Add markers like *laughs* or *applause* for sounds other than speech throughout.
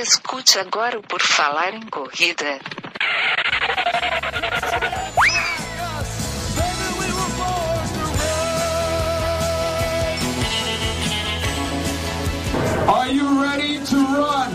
Escute agora o Por Falar em Corrida. Are you ready to run?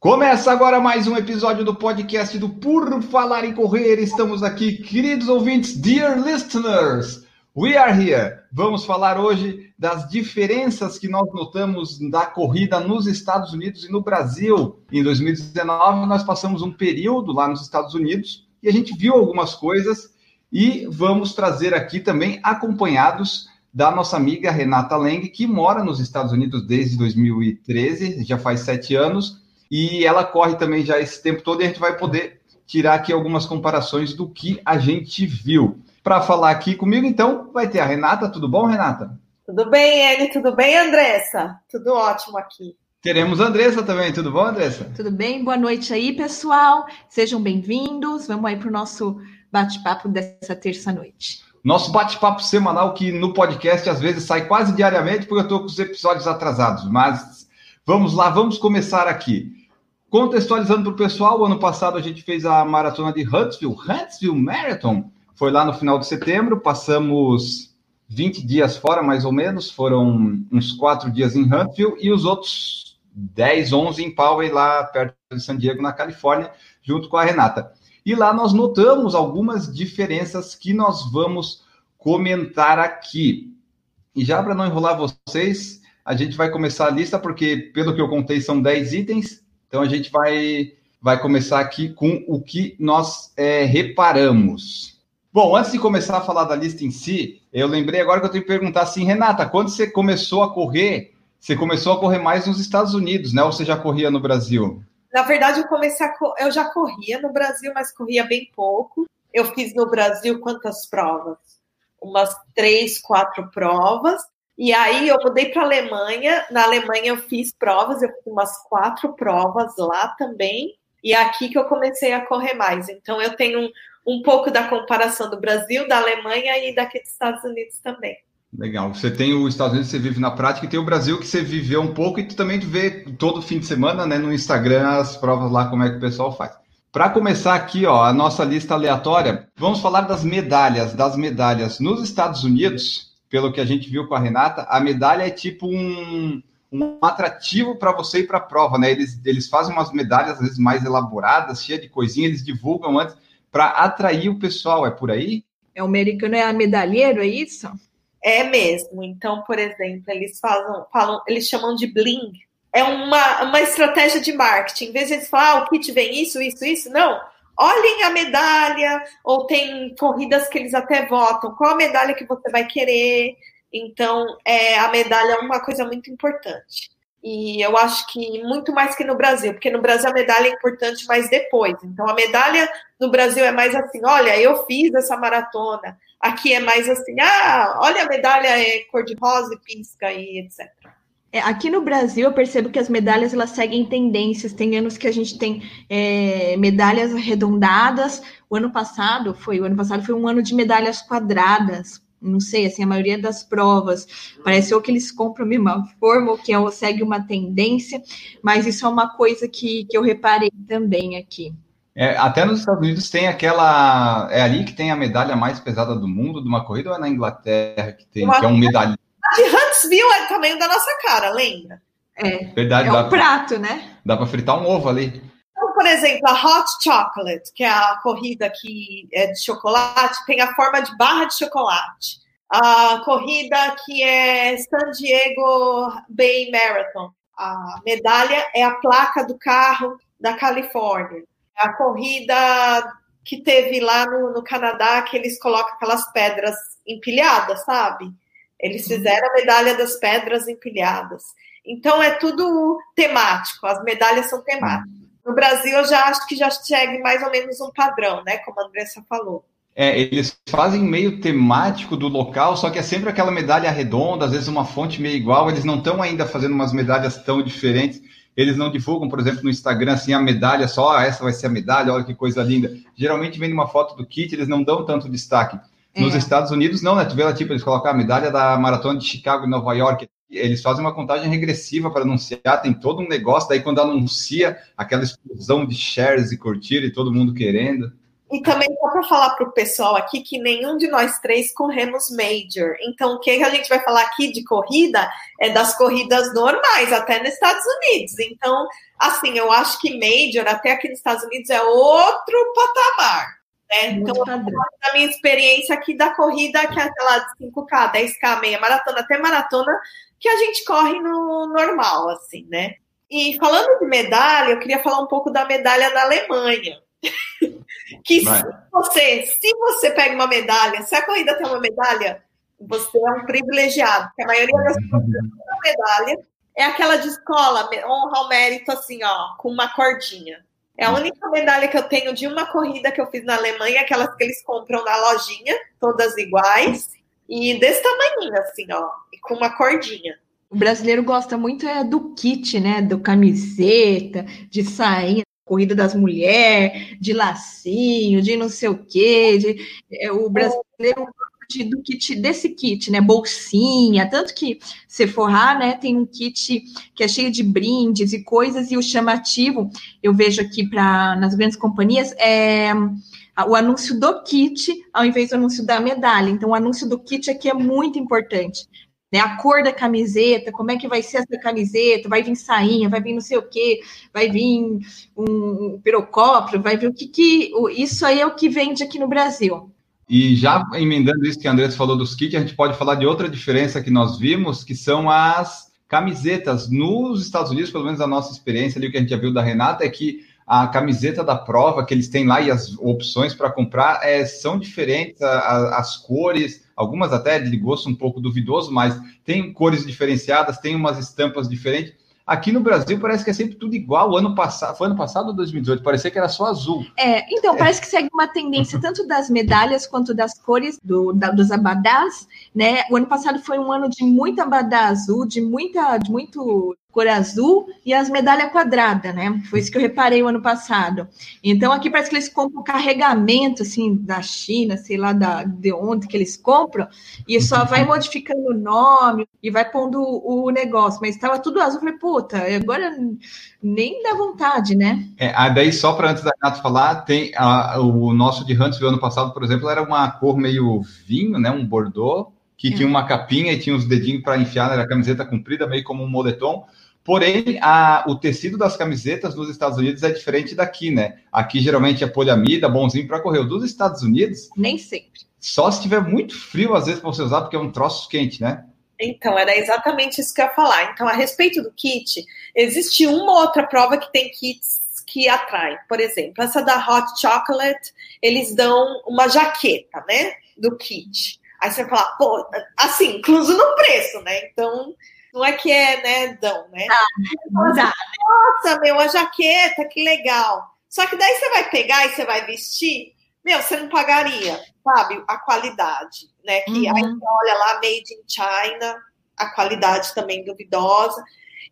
Começa agora mais um episódio do podcast do Por Falar em Correr. Estamos aqui, queridos ouvintes, dear listeners. We are here. Vamos falar hoje das diferenças que nós notamos da corrida nos Estados Unidos e no Brasil. Em 2019, nós passamos um período lá nos Estados Unidos e a gente viu algumas coisas e vamos trazer aqui também acompanhados da nossa amiga Renata Leng, que mora nos Estados Unidos desde 2013, já faz sete anos, e ela corre também já esse tempo todo e a gente vai poder tirar aqui algumas comparações do que a gente viu. Para falar aqui comigo, então, vai ter a Renata. Tudo bom, Renata? Tudo bem, Eli? Tudo bem, Andressa? Tudo ótimo aqui. Teremos a Andressa também. Tudo bom, Andressa? Tudo bem? Boa noite aí, pessoal. Sejam bem-vindos. Vamos aí para o nosso bate-papo dessa terça-noite. Nosso bate-papo semanal que no podcast às vezes sai quase diariamente porque eu estou com os episódios atrasados. Mas vamos lá, vamos começar aqui. Contextualizando para o pessoal, ano passado a gente fez a maratona de Huntsville, Huntsville Marathon. Foi lá no final de setembro, passamos 20 dias fora, mais ou menos, foram uns quatro dias em Huntsville e os outros 10, 11 em Poway, lá perto de San Diego, na Califórnia, junto com a Renata. E lá nós notamos algumas diferenças que nós vamos comentar aqui. E já para não enrolar vocês, a gente vai começar a lista, porque pelo que eu contei são 10 itens, então a gente vai, vai começar aqui com o que nós é, reparamos. Bom, antes de começar a falar da lista em si, eu lembrei agora que eu tenho que perguntar assim, Renata, quando você começou a correr, você começou a correr mais nos Estados Unidos, né? Ou você já corria no Brasil? Na verdade, eu comecei a eu já corria no Brasil, mas corria bem pouco. Eu fiz no Brasil quantas provas? Umas três, quatro provas. E aí eu mudei para a Alemanha. Na Alemanha eu fiz provas, eu fiz umas quatro provas lá também. E é aqui que eu comecei a correr mais. Então eu tenho um, pouco da comparação do Brasil, da Alemanha e daqui dos Estados Unidos também. Legal. Você tem os Estados Unidos que você vive na prática e tem o Brasil que você viveu um pouco e tu também vê todo fim de semana, né, no Instagram as provas lá como é que o pessoal faz. Para começar aqui, ó, a nossa lista aleatória, vamos falar das medalhas, das medalhas nos Estados Unidos, pelo que a gente viu com a Renata, a medalha é tipo um, um atrativo para você ir para a prova, né? Eles, eles fazem umas medalhas às vezes mais elaboradas, cheias de coisinha, eles divulgam antes para atrair o pessoal, é por aí? É o americano é a medalheiro, é isso? É mesmo. Então, por exemplo, eles falam, falam eles chamam de bling. É uma, uma estratégia de marketing. Em vez de eles falar, ah, o kit vem isso, isso, isso, não. Olhem a medalha, ou tem corridas que eles até votam. Qual a medalha que você vai querer? Então, é, a medalha é uma coisa muito importante. E eu acho que muito mais que no Brasil, porque no Brasil a medalha é importante mais depois. Então, a medalha no Brasil é mais assim: olha, eu fiz essa maratona, Aqui é mais assim, ah, olha a medalha é cor-de-rosa e pisca e etc. É, aqui no Brasil eu percebo que as medalhas elas seguem tendências. Tem anos que a gente tem é, medalhas arredondadas. O ano passado foi o ano passado foi um ano de medalhas quadradas. Não sei, assim, a maioria das provas parece ou que eles compram a mesma forma ou que é, segue uma tendência, mas isso é uma coisa que, que eu reparei também aqui. É, até nos Estados Unidos tem aquela. É ali que tem a medalha mais pesada do mundo de uma corrida ou é na Inglaterra que tem, uma... que é um *laughs* medalha? De Huntsville é tamanho da nossa cara, lembra? É. Verdade, é um prato, né? Dá para fritar um ovo ali. Exemplo, a Hot Chocolate, que é a corrida que é de chocolate, tem a forma de barra de chocolate. A corrida que é San Diego Bay Marathon. A medalha é a placa do carro da Califórnia a corrida que teve lá no, no Canadá, que eles colocam aquelas pedras empilhadas, sabe? Eles uhum. fizeram a medalha das pedras empilhadas. Então é tudo temático, as medalhas são temáticas. No Brasil, eu já acho que já segue mais ou menos um padrão, né? Como a Andressa falou. É, eles fazem meio temático do local, só que é sempre aquela medalha redonda, às vezes uma fonte meio igual. Eles não estão ainda fazendo umas medalhas tão diferentes eles não divulgam, por exemplo, no Instagram, assim, a medalha só, ah, essa vai ser a medalha, olha que coisa linda. Geralmente vem uma foto do kit, eles não dão tanto destaque. Nos é. Estados Unidos, não, né? Tu vê lá, tipo, eles colocam a medalha da maratona de Chicago e Nova York. Eles fazem uma contagem regressiva para anunciar, tem todo um negócio. Daí, quando anuncia, aquela explosão de shares e curtir e todo mundo querendo. E também só para falar para o pessoal aqui que nenhum de nós três corremos major. Então, o que a gente vai falar aqui de corrida é das corridas normais, até nos Estados Unidos. Então, assim, eu acho que major, até aqui nos Estados Unidos, é outro patamar. Né? Então, a minha experiência aqui da corrida, que é aquela de 5K, 10K, meia maratona, até maratona, que a gente corre no normal, assim, né? E falando de medalha, eu queria falar um pouco da medalha da Alemanha *laughs* que se você, se você pega uma medalha, se a corrida tem uma medalha, você é um privilegiado, porque a maioria das pessoas tem uma medalha é aquela de escola, honra ao mérito, assim, ó, com uma cordinha. É a única medalha que eu tenho de uma corrida que eu fiz na Alemanha, aquelas que eles compram na lojinha, todas iguais, e desse tamanho, assim, ó, e com uma cordinha. O brasileiro gosta muito é do kit, né? Do camiseta, de sainha corrida das mulheres, de lacinho, de não sei o quê, de, é, o brasileiro de, do kit desse kit, né? Bolsinha, tanto que se forrar, né? Tem um kit que é cheio de brindes e coisas, e o chamativo, eu vejo aqui para nas grandes companhias, é o anúncio do kit ao invés do anúncio da medalha. Então, o anúncio do kit aqui é muito importante né? A cor da camiseta, como é que vai ser essa camiseta, vai vir sainha, vai vir não sei o quê, vai vir um pirocóptero, vai vir o que que. Isso aí é o que vende aqui no Brasil. E já emendando isso que a Andressa falou dos kits, a gente pode falar de outra diferença que nós vimos, que são as camisetas. Nos Estados Unidos, pelo menos a nossa experiência ali, o que a gente já viu da Renata, é que a camiseta da prova que eles têm lá e as opções para comprar é, são diferentes, a, a, as cores, algumas até de gosto um pouco duvidoso, mas tem cores diferenciadas, tem umas estampas diferentes. Aqui no Brasil parece que é sempre tudo igual. O ano passado, foi ano passado ou 2018? Parecia que era só azul. É, então é. parece que segue uma tendência *laughs* tanto das medalhas quanto das cores do, da, dos abadás, né? O ano passado foi um ano de muita abadá azul, de muita, de muito cor azul e as medalhas quadradas, né? Foi isso que eu reparei o ano passado. Então, aqui parece que eles compram carregamento, assim, da China, sei lá da, de onde que eles compram, e só vai modificando o nome e vai pondo o, negócio. Mas estava tudo azul, eu falei, puta, agora nem dá vontade, né? É, daí, só para antes da Renato falar, tem a, o nosso de Huntsville ano passado, por exemplo, era uma cor meio vinho, né? Um bordô, que é. tinha uma capinha e tinha os dedinhos para enfiar, era camiseta comprida, meio como um moletom. Porém, a, o tecido das camisetas nos Estados Unidos é diferente daqui, né? Aqui geralmente é poliamida, bonzinho para correr. O dos Estados Unidos. Nem sempre. Só se tiver muito frio, às vezes, para você usar, porque é um troço quente, né? Então, era exatamente isso que eu ia falar. Então, a respeito do kit, existe uma outra prova que tem kits que atraem. Por exemplo, essa da Hot Chocolate, eles dão uma jaqueta, né? Do kit. Aí você vai falar, pô, assim, incluso no preço, né? Então, não é que é, né, dão, né? Ah, dá, Nossa, meu, a jaqueta, que legal. Só que daí você vai pegar e você vai vestir, meu, você não pagaria, sabe? A qualidade, né? Que uhum. aí olha lá, made in China, a qualidade também duvidosa.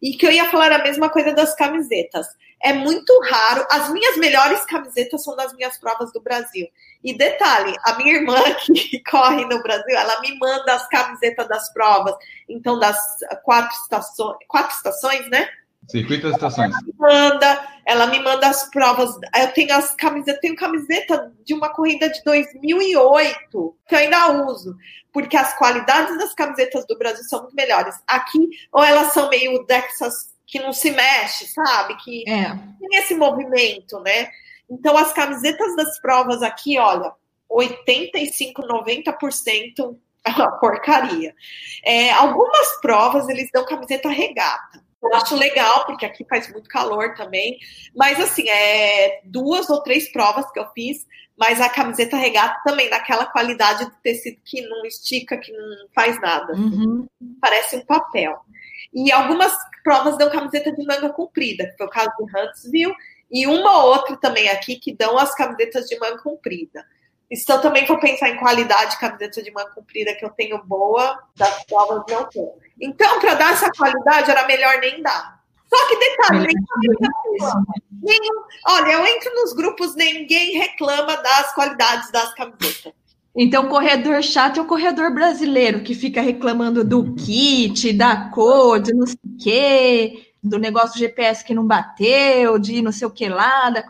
E que eu ia falar a mesma coisa das camisetas. É muito raro. As minhas melhores camisetas são das minhas provas do Brasil. E detalhe, a minha irmã *laughs* que corre no Brasil, ela me manda as camisetas das provas. Então, das quatro estações, quatro estações, né? Circuito das estações. Ela me manda, ela me manda as provas. Eu tenho as camisetas, tenho camiseta de uma corrida de 2008 que eu ainda uso, porque as qualidades das camisetas do Brasil são muito melhores. Aqui, ou elas são meio dessas que não se mexe, sabe? Que é. tem esse movimento, né? Então, as camisetas das provas aqui, olha, 85, 90% *laughs* é uma porcaria. É, algumas provas eles dão camiseta regata. Eu acho legal, porque aqui faz muito calor também. Mas, assim, é duas ou três provas que eu fiz, mas a camiseta regata também, daquela qualidade do tecido que não estica, que não faz nada. Uhum. Parece um papel. E algumas provas dão camiseta de manga comprida, que foi o caso do Huntsville, e uma ou outra também aqui que dão as camisetas de manga comprida. Então, também vou pensar em qualidade de camiseta de manga comprida que eu tenho boa, das provas não tenho. Então, para dar essa qualidade, era melhor nem dar. Só que detalhe, nenhum, olha, eu entro nos grupos, ninguém reclama das qualidades das camisetas. Então, corredor chato é o corredor brasileiro, que fica reclamando do kit, da cor, de não sei o quê, do negócio GPS que não bateu, de não sei o que lá. Da...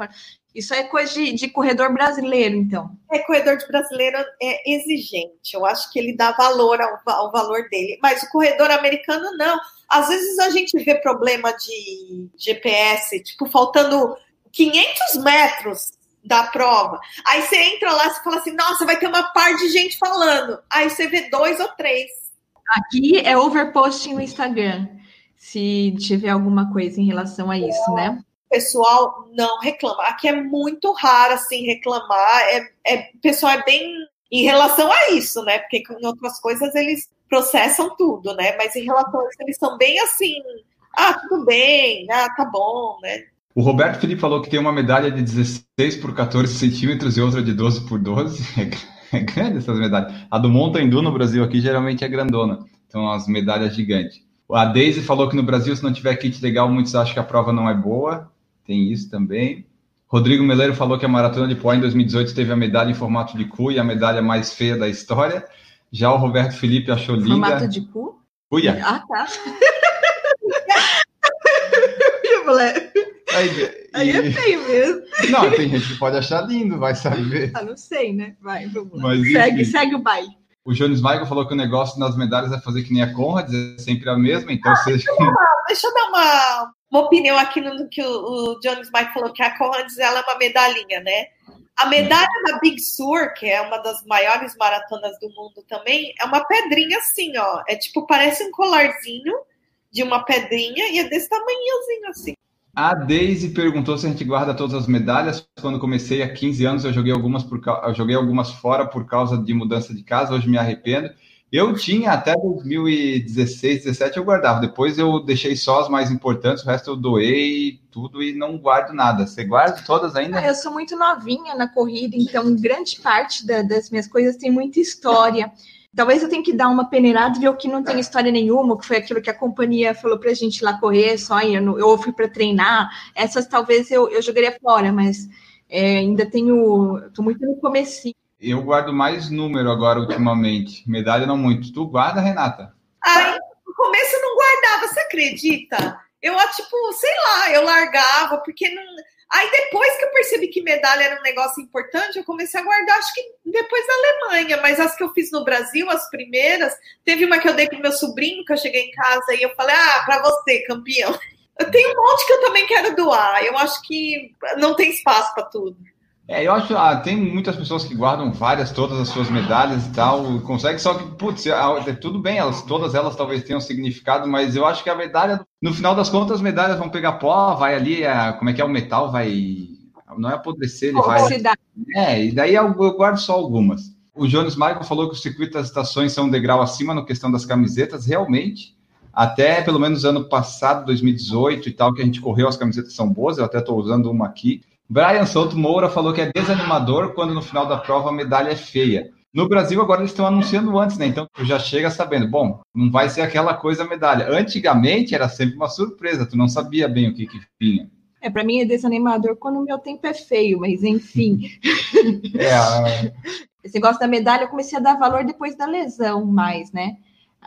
Isso é coisa de, de, corredor brasileiro, então. É, corredor de brasileiro é exigente. Eu acho que ele dá valor ao, ao valor dele. Mas o corredor americano, não. Às vezes a gente vê problema de GPS, tipo, faltando 500 metros da prova. Aí você entra lá e fala assim, nossa, vai ter uma par de gente falando. Aí você vê dois ou três. Aqui é overposting no Instagram, se tiver alguma coisa em relação a isso, né? O pessoal não reclama. Aqui é muito raro, assim, reclamar. É, é, o pessoal é bem em relação a isso, né? Porque em outras coisas eles processam tudo, né? Mas em relação a isso, eles são bem assim, ah, tudo bem, ah, tá bom, né? O Roberto Felipe falou que tem uma medalha de 16 por 14 centímetros e outra de 12 por 12. *laughs* É, é grande essas medalhas. A do Mountain Dew no Brasil aqui geralmente é grandona. Então as medalhas gigantes. A Daisy falou que no Brasil, se não tiver kit legal, muitos acham que a prova não é boa. Tem isso também. Rodrigo Meleiro falou que a Maratona de Pó em 2018 teve a medalha em formato de cu e a medalha mais feia da história. Já o Roberto Felipe achou linda. Formato de cu? Cuia. Ah, tá. *laughs* *laughs* Aí, e... Aí é feio mesmo. Não, tem gente que pode achar lindo, vai saber. Ah, não sei, né? Vai, vamos lá. Mas, segue, enfim, segue o baile. O Jones Michael falou que o negócio nas medalhas é fazer que nem a Conrad, é sempre a mesma, então ah, seja... Deixa eu, dar, deixa eu dar uma, uma opinião aqui no que o, o Jones Michael falou, que a Conrad ela é uma medalhinha, né? A medalha da Big Sur, que é uma das maiores maratonas do mundo também, é uma pedrinha assim, ó. É tipo, parece um colarzinho de uma pedrinha e é desse tamanhozinho assim. A Daisy perguntou se a gente guarda todas as medalhas. Quando comecei há 15 anos, eu joguei algumas, por, eu joguei algumas fora por causa de mudança de casa. Hoje me arrependo. Eu tinha até 2016, 17 eu guardava. Depois eu deixei só as mais importantes, o resto eu doei tudo e não guardo nada. Você guarda todas ainda? Eu sou muito novinha na corrida, então grande parte da, das minhas coisas tem muita história. Talvez eu tenha que dar uma peneirada e ver o que não tem história nenhuma, que foi aquilo que a companhia falou para a gente lá correr, só eu, eu fui para treinar. Essas talvez eu, eu jogaria fora, mas é, ainda tenho. Estou muito no começo. Eu guardo mais número agora ultimamente. Medalha não muito. Tu guarda, Renata? Ai, no começo eu não guardava, você acredita? Eu, tipo, sei lá, eu largava, porque não Aí depois que eu percebi que medalha era um negócio importante, eu comecei a guardar, acho que depois da Alemanha, mas as que eu fiz no Brasil, as primeiras, teve uma que eu dei pro meu sobrinho, que eu cheguei em casa e eu falei, ah, para você, campeão. *laughs* Eu tenho um monte que eu também quero doar. Eu acho que não tem espaço para tudo. É, eu acho ah, tem muitas pessoas que guardam várias, todas as suas medalhas e tal, consegue, só que, putz, ah, é, tudo bem, elas, todas elas talvez tenham significado, mas eu acho que a medalha, no final das contas, as medalhas vão pegar pó, vai ali, a, como é que é, o metal vai, não é apodrecer, ele vai... É, e daí eu, eu guardo só algumas. O Jones Michael falou que o circuito das estações são um degrau acima na questão das camisetas, realmente, até pelo menos ano passado, 2018 e tal, que a gente correu, as camisetas são boas, eu até estou usando uma aqui, Brian Souto Moura falou que é desanimador quando no final da prova a medalha é feia. No Brasil, agora eles estão anunciando antes, né? Então tu já chega sabendo, bom, não vai ser aquela coisa medalha. Antigamente era sempre uma surpresa, tu não sabia bem o que, que vinha. É, para mim é desanimador quando o meu tempo é feio, mas enfim. *laughs* é, a... Esse negócio da medalha eu comecei a dar valor depois da lesão, mais, né?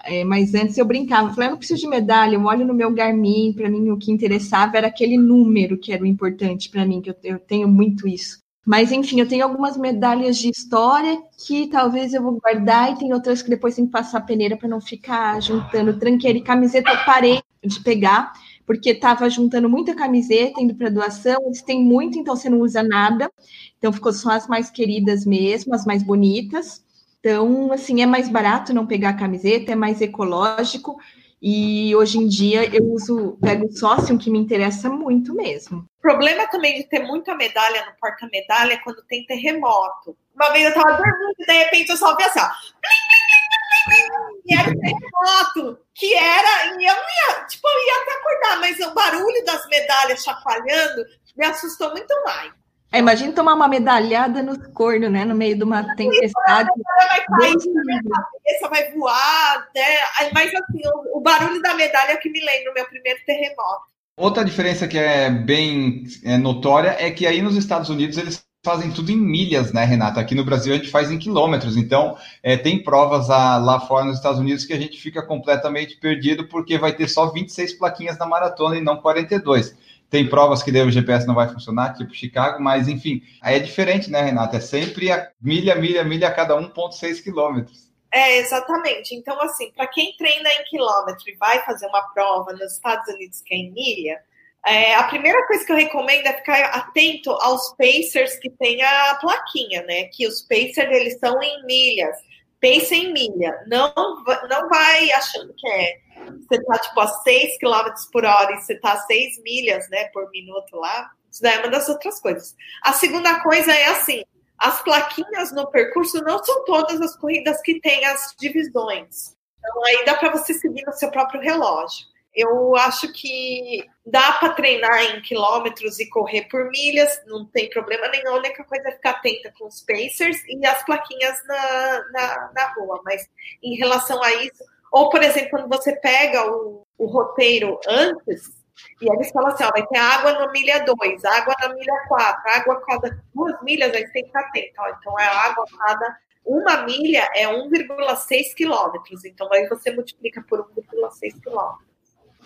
É, mas antes eu brincava, eu falei, eu não preciso de medalha, eu olho no meu Garmin, para mim o que interessava era aquele número que era o importante para mim, que eu, eu, tenho muito isso. Mas enfim, eu tenho algumas medalhas de história que talvez eu vou guardar e tem outras que depois tem que passar a peneira para não ficar juntando tranqueira e camiseta. Eu parei de pegar porque estava juntando muita camiseta indo para doação, eles têm muito, então você não usa nada. Então ficou só as mais queridas mesmo, as mais bonitas. Então, assim, é mais barato não pegar a camiseta, é mais ecológico. E hoje em dia eu uso, pego o sócio, que me interessa muito mesmo. O problema também de ter muita medalha no porta-medalha é quando tem terremoto. Uma vez eu tava dormindo e de repente eu só vi assim, ó. E era terremoto, que era. E eu ia, tipo, eu ia até acordar, mas o barulho das medalhas chacoalhando me assustou muito mais. É, imagina tomar uma medalhada no corno, né? No meio de uma tempestade. Vai cair, a cabeça vai voar, até. Mas assim, o, o, barulho da medalha é que me lembra o meu primeiro terremoto. Outra diferença que é bem é, notória é que aí nos Estados Unidos eles fazem tudo em milhas, né, Renata? Aqui no Brasil a gente faz em quilômetros. Então, é, tem provas a, lá fora nos Estados Unidos que a gente fica completamente perdido porque vai ter só 26 plaquinhas na maratona e não 42. Tem provas que daí o GPS não vai funcionar, tipo Chicago, mas enfim, aí é diferente, né, Renata? É sempre a milha, milha, milha a cada 1,6 quilômetros. É, exatamente. Então, assim, para quem treina em quilômetro e vai fazer uma prova nos Estados Unidos que é em milha, é, a primeira coisa que eu recomendo é ficar atento aos pacers que tem a plaquinha, né? Que os pacers eles são em milhas. Pace em milha. Não, não vai achando que é. Você tá tipo a 6 km por hora e você tá a 6 milhas, né, por minuto lá. Isso daí é uma das outras coisas. A segunda coisa é assim: as plaquinhas no percurso não são todas as corridas que têm as divisões. Então aí dá para você seguir no seu próprio relógio. Eu acho que dá para treinar em quilômetros e correr por milhas, não tem problema nenhum. A única coisa é ficar atenta com os pacers e as plaquinhas na, na, na rua. Mas em relação a isso, ou por exemplo, quando você pega o, o roteiro antes, e eles falam assim: ó, vai ter água na milha 2, água na milha 4, água cada duas milhas, aí tem que ficar atento. Ó, então é água cada. Uma milha é 1,6 quilômetros. Então aí você multiplica por 1,6 quilômetros.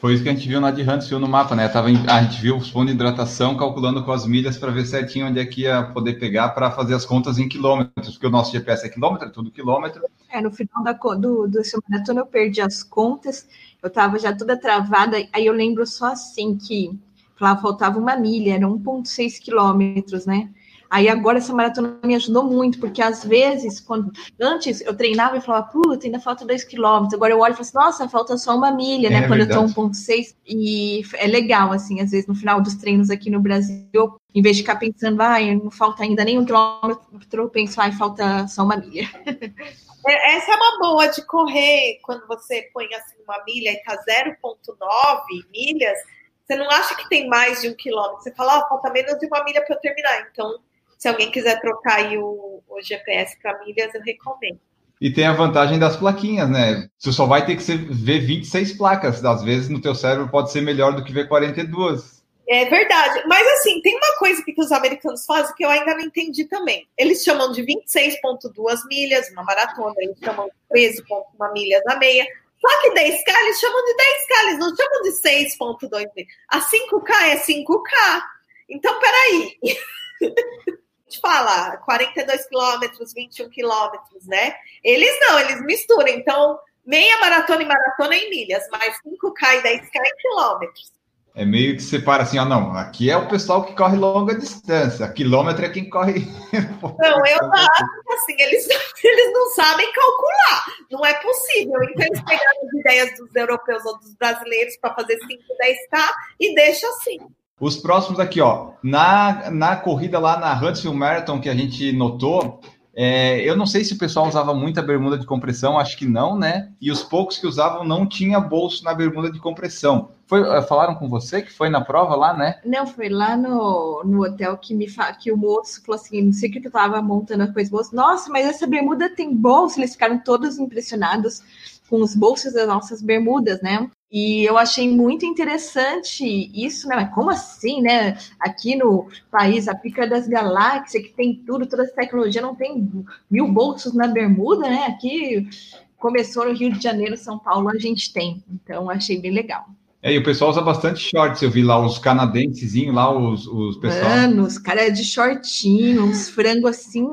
Foi isso que a gente viu na de Huntsville no mapa, né? Tava em, a gente viu os pontos de hidratação calculando com as milhas para ver certinho onde é que ia poder pegar para fazer as contas em quilômetros, porque o nosso GPS é quilômetro, tudo quilômetro. É, no final da, do, seu maratona eu perdi as contas, eu estava já toda travada, aí eu lembro só assim que lá faltava uma milha, era 1,6 quilômetros, né? Aí agora essa maratona me ajudou muito, porque às vezes, quando antes eu treinava e falava, puta, ainda falta dois quilômetros. Agora eu olho e falo assim, nossa, falta só uma milha, né? É, quando verdade. eu tô 1,6. E é legal, assim, às vezes no final dos treinos aqui no Brasil, em vez de ficar pensando, ai, não falta ainda nem um quilômetro, eu penso, ai, falta só uma milha. *laughs* É, essa é uma boa de correr quando você põe assim uma milha e tá 0,9 milhas. Você não acha que tem mais de um quilômetro? Você fala, ah, falta menos de uma milha para eu terminar. Então, se alguém quiser trocar aí o, o GPS para milhas, eu recomendo. E tem a vantagem das plaquinhas, né? Você só vai ter que ver 26 placas. Às vezes no teu cérebro pode ser melhor do que ver 42. É verdade. Mas assim, tem uma coisa que os americanos fazem que eu ainda não entendi também. Eles chamam de 26,2 milhas uma maratona, eles chamam de 13,1 milhas na meia. Só que 10K eles chamam de 10K, eles não chamam de 6,2 milhas. A 5K é 5K. Então, peraí. *laughs* te fala, 42 quilômetros, 21 quilômetros, né? Eles não, eles misturam. Então, meia maratona e maratona em milhas, mais 5K e 10K em quilômetros. É meio que separa assim, ó, não, aqui é o pessoal que corre longa distância, quilômetro é quem corre. *laughs* Não, eu acho que assim, eles, *laughs* eles não sabem calcular, não é possível. Então, eles pegaram as ideias dos europeus ou dos brasileiros para fazer 5, 10K e deixa assim. Os próximos aqui, ó. Na, na corrida lá na Huntsville Marathon que a gente notou, é, eu não sei se o pessoal usava muita bermuda de compressão, acho que não, né? E os poucos que usavam não tinha bolso na bermuda de compressão. Foi, eh, falaram com você que foi na prova lá, né? Não, foi lá no, no hotel que me que o moço falou assim, não sei o que eu tava montando as coisas, moço, nossa, mas essa bermuda tem bolso, eles ficaram todos impressionados com os bolsos das nossas bermudas, né? E eu achei muito interessante isso, né? Como assim, né? Aqui no país, a pica das galáxias, que tem tudo, toda essa tecnologia, não tem mil bolsos na bermuda, né? Aqui começou no Rio de Janeiro, São Paulo, a gente tem. Então, achei bem legal. É, e o pessoal usa bastante shorts, eu vi lá os canadenses lá, os, os pessoal. Mano, os caras de shortinho, uns frango assim,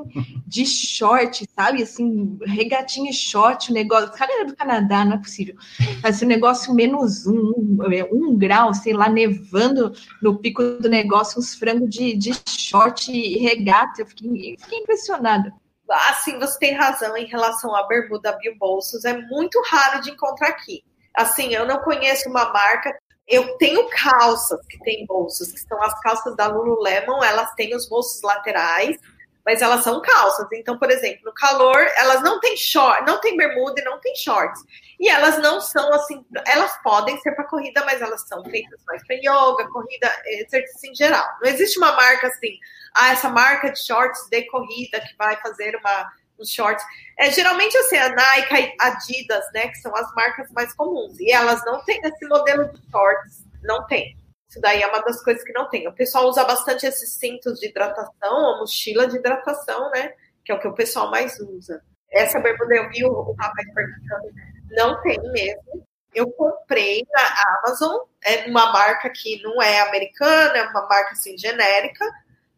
de short, sabe? Assim, regatinha e short, o negócio. O cara era do Canadá, não é possível. Assim, um negócio menos um, um, grau, sei lá, nevando no pico do negócio, uns frangos de, de short e regata. Eu fiquei, fiquei impressionada. Assim, você tem razão em relação à bermuda bolsos é muito raro de encontrar aqui assim, eu não conheço uma marca. Eu tenho calças que têm bolsos, que são as calças da Lululemon, elas têm os bolsos laterais, mas elas são calças. Então, por exemplo, no calor, elas não têm short, não tem bermuda e não tem shorts. E elas não são assim, elas podem ser para corrida, mas elas são feitas mais para yoga, corrida, exercício em geral. Não existe uma marca assim, ah, essa marca de shorts de corrida que vai fazer uma os shorts. É, geralmente, assim, a Nike, a Adidas, né, que são as marcas mais comuns. E elas não têm esse modelo de shorts, não tem. Isso daí é uma das coisas que não tem. O pessoal usa bastante esses cintos de hidratação, a mochila de hidratação, né? Que é o que o pessoal mais usa. Essa bermuda eu vi o, o rapaz perguntando, não tem mesmo. Eu comprei na Amazon, é uma marca que não é americana, é uma marca assim genérica,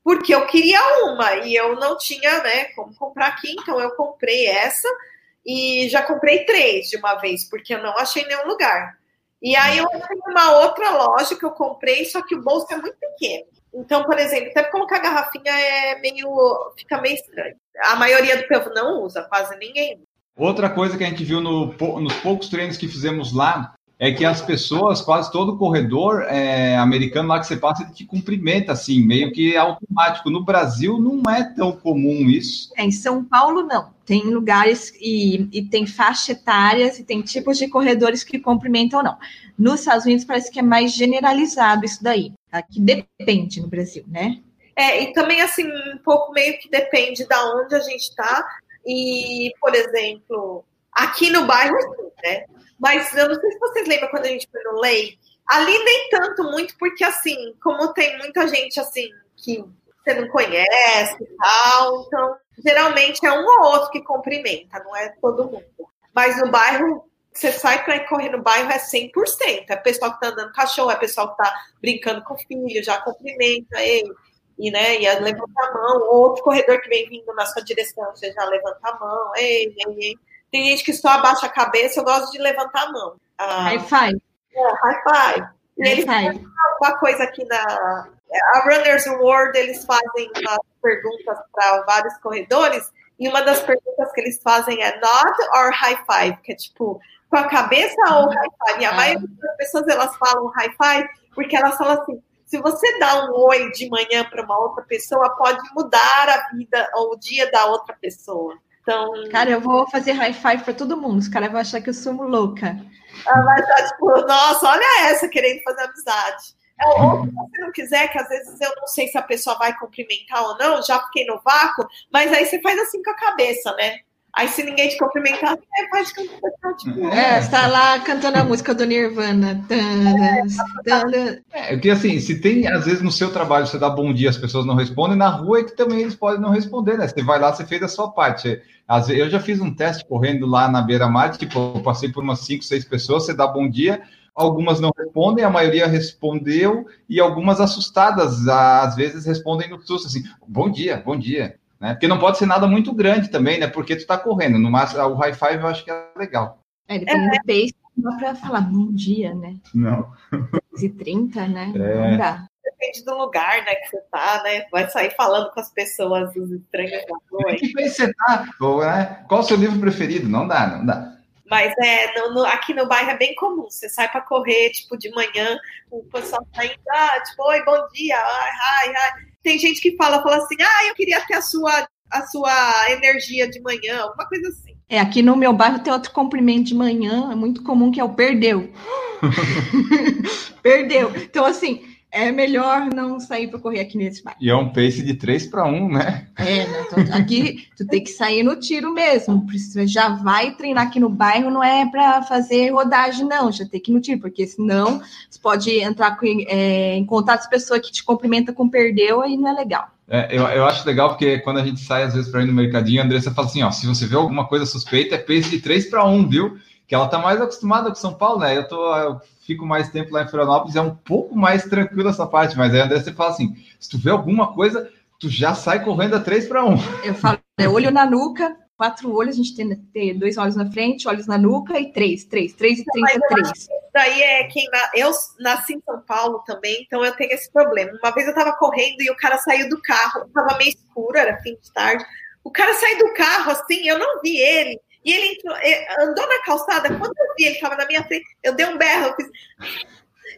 porque eu queria uma e eu não tinha, né, como comprar aqui, então eu comprei essa e já comprei três de uma vez, porque eu não achei nenhum lugar. E aí eu fui uma outra loja que eu comprei, só que o bolso é muito pequeno. Então, por exemplo, até colocar garrafinha é meio. fica meio estranho. A maioria do povo não usa, quase ninguém. Outra coisa que a gente viu no, nos poucos treinos que fizemos lá é que as pessoas, quase todo corredor é, americano lá que você passa, ele te cumprimenta, assim, meio que automático. No Brasil não é tão comum isso. É, em São Paulo, não. Tem lugares e, e tem faixa etárias e tem tipos de corredores que cumprimentam, não. Nos Estados Unidos parece que é mais generalizado isso daí. Aqui depende no Brasil, né? É, e também, assim, um pouco meio que depende da onde a gente está. E, por exemplo, aqui no bairro, né? Mas eu não sei se vocês lembram quando a gente foi no Lei. Ali nem tanto muito, porque assim, como tem muita gente assim que você não conhece e tal, então geralmente é um ou outro que cumprimenta, não é todo mundo. Mas no bairro, você sai para correr no bairro é 100%. É pessoal que tá andando cachorro, é pessoal que tá brincando com o filho, já cumprimenta ele. E, né, e levanta a mão, outro corredor que vem vindo na sua direção, você já levanta a mão, ei, ei, ei. Tem gente que só abaixa a cabeça, eu gosto de levantar a mão. Ah, high five. É, high five. E eles fazem uma coisa aqui na. A Runners World, eles fazem umas perguntas para vários corredores, e uma das perguntas que eles fazem é nod or high five, que é tipo, com a cabeça ou high five? E a ah. maioria das pessoas elas falam high five porque elas falam assim: se você dá um oi de manhã para uma outra pessoa, pode mudar a vida ou o dia da outra pessoa. Então. Cara, eu vou fazer high five para todo mundo. Os caras vão achar que eu sou louca. Ela vai estar tipo, nossa, olha essa querendo fazer amizade. É, ou se você não quiser, que às vezes eu não sei se a pessoa vai cumprimentar ou não, já fiquei no vácuo, mas aí você faz assim com a cabeça, né? Aí se ninguém te cumprimentar, você faz cantar, tipo. É, você tá lá cantando a música do Nirvana. É, porque assim, se tem, às vezes, no seu trabalho você dá bom dia, as pessoas não respondem, na rua é que também eles podem não responder, né? Você vai lá, você fez a sua parte. Às vezes, eu já fiz um teste correndo lá na beira-mar, tipo, eu passei por umas 5, 6 pessoas, você dá bom dia, algumas não respondem, a maioria respondeu, e algumas assustadas, às vezes respondem no susto, assim, bom dia, bom dia né? Porque não pode ser nada muito grande também, né? Porque tu tá correndo. No máximo, o high five eu acho que é legal. É, depende é. do pace, não dá pra falar bom dia, né? Não. 30, né? É. Não dá. Depende do lugar, né, que você tá, né? Vai sair falando com as pessoas, os estranhos da rua. Que país você tá? né? Qual o seu livro preferido? Não dá, não dá. Mas é, no, no, aqui no bairro é bem comum. Você sai para correr, tipo, de manhã, o pessoal tá indo, ah, tipo, oi, bom dia, ai, ai, ai tem gente que fala, fala assim, ah, eu queria ter a sua, a sua energia de manhã, alguma coisa assim. É, aqui no meu bairro tem outro cumprimento de manhã, é muito comum, que é o perdeu. *laughs* *laughs* perdeu. Então, assim, é melhor não sair para correr aqui nesse bairro. E é um pace de 3 para 1, né? É, né? então, aqui tu tem que sair no tiro mesmo. Você já vai treinar aqui no bairro, não é para fazer rodagem, não. Já tem que ir no tiro, porque senão você pode entrar com, é, em contato com as pessoas que te cumprimenta com perdeu, aí não é legal. É, eu, eu acho legal porque quando a gente sai, às vezes, para ir no mercadinho, a Andressa fala assim: ó, se você vê alguma coisa suspeita, é pace de 3 para 1, viu? Que ela tá mais acostumada com São Paulo, né? Eu tô. Eu fico mais tempo lá em Florianópolis, é um pouco mais tranquilo essa parte, mas aí André, você fala assim, se tu vê alguma coisa, tu já sai correndo a 3 para 1. Eu falo, é olho na nuca, quatro olhos, a gente tem, tem dois olhos na frente, olhos na nuca e três, três, três e trinta, três. Daí é quem eu nasci em São Paulo também, então eu tenho esse problema. Uma vez eu tava correndo e o cara saiu do carro, tava meio escuro, era fim de tarde. O cara saiu do carro assim, eu não vi ele. E ele entrou, andou na calçada, quando eu vi ele estava na minha frente, eu dei um berro, eu fiz.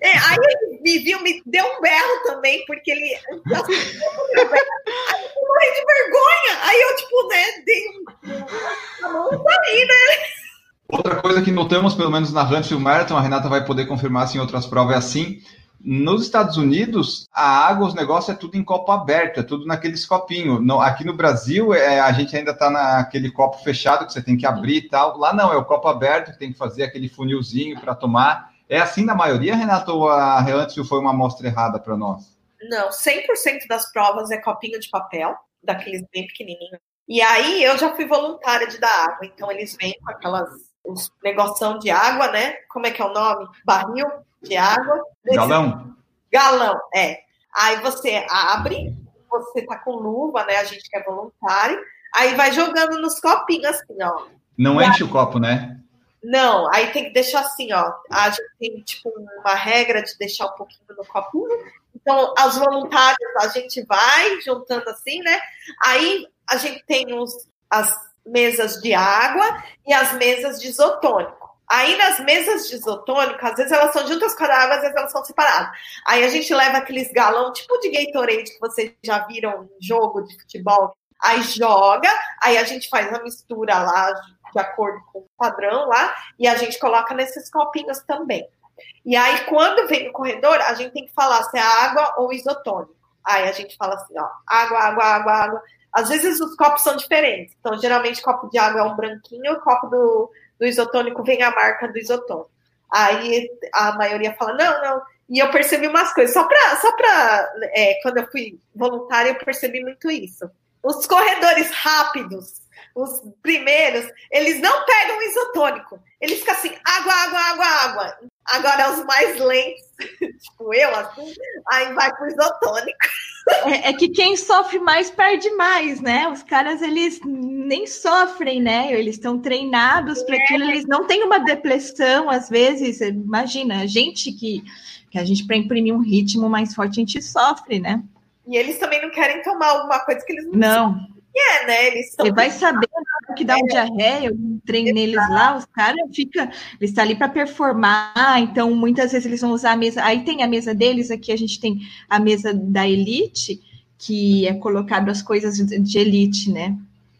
É, aí ele me viu, me deu um berro também, porque ele. Assim, eu morri de vergonha. Aí eu, tipo, né, dei um. A mão saí, né? Outra coisa que notamos, pelo menos na Huntsville Marathon, a Renata vai poder confirmar se em outras provas é assim, nos Estados Unidos, a água, os negócios é tudo em copo aberto, é tudo naqueles copinhos. aqui no Brasil, é, a gente ainda está naquele copo fechado que você tem que abrir e tal. Lá não, é o copo aberto que tem que fazer aquele funilzinho para tomar. É, assim na maioria, Renato, ou a Huntsville foi uma amostra errada para nós? Não, 100% das provas é copinho de papel, daqueles bem pequenininhos. E aí eu já fui voluntária de dar água, então eles vêm com aquelas os negoção de água, né? Como é que é o nome? Barril de água. Galão. Galão, é. Aí você abre, você tá com luva, né? A gente que é voluntário. Aí vai jogando nos copinhos assim, ó. Não e enche aí... o copo, né? Não, aí tem que deixar assim, ó. A gente tem, tipo, uma regra de deixar um pouquinho no copinho. Então, as voluntárias, a gente vai juntando assim, né? Aí a gente tem os, as mesas de água e as mesas de isotônico. Aí nas mesas de isotônico, às vezes elas são juntas com a água, às vezes elas são separadas. Aí a gente leva aqueles galão, tipo de Gatorade que vocês já viram em jogo de futebol. Aí joga, aí a gente faz a mistura lá de acordo com o padrão lá, e a gente coloca nesses copinhos também. E aí, quando vem no corredor, a gente tem que falar se é água ou isotônico. Aí a gente fala assim, ó, água, água, água, água. Às vezes os copos são diferentes. Então, geralmente, copo de água é um branquinho, o copo do, do isotônico vem a marca do isotônico. Aí a maioria fala, não, não. E eu percebi umas coisas. Só para. Só pra, é, quando eu fui voluntária, eu percebi muito isso. Os corredores rápidos, os primeiros, eles não pegam isotônico. Eles ficam assim, água, água, água, água. Agora, os mais lentos, *laughs* tipo eu, assim, aí vai pro isotônico. É, é, que quem sofre mais perde mais, né? Os caras, eles nem sofrem, né? Eles estão treinados para aquilo, eles não têm uma depressão, às vezes. Imagina, a gente que, que a gente, para imprimir um ritmo mais forte, a gente sofre, né? E eles também não querem tomar alguma coisa que eles não. Não. É, né? Eles Você vai saber que dá um diarreia, eu treino neles lá, os caras ficam, eles estão ali para performar, então muitas vezes eles vão usar a mesa. Aí tem a mesa deles, aqui a gente tem a mesa da elite, que é colocado as coisas de elite, né?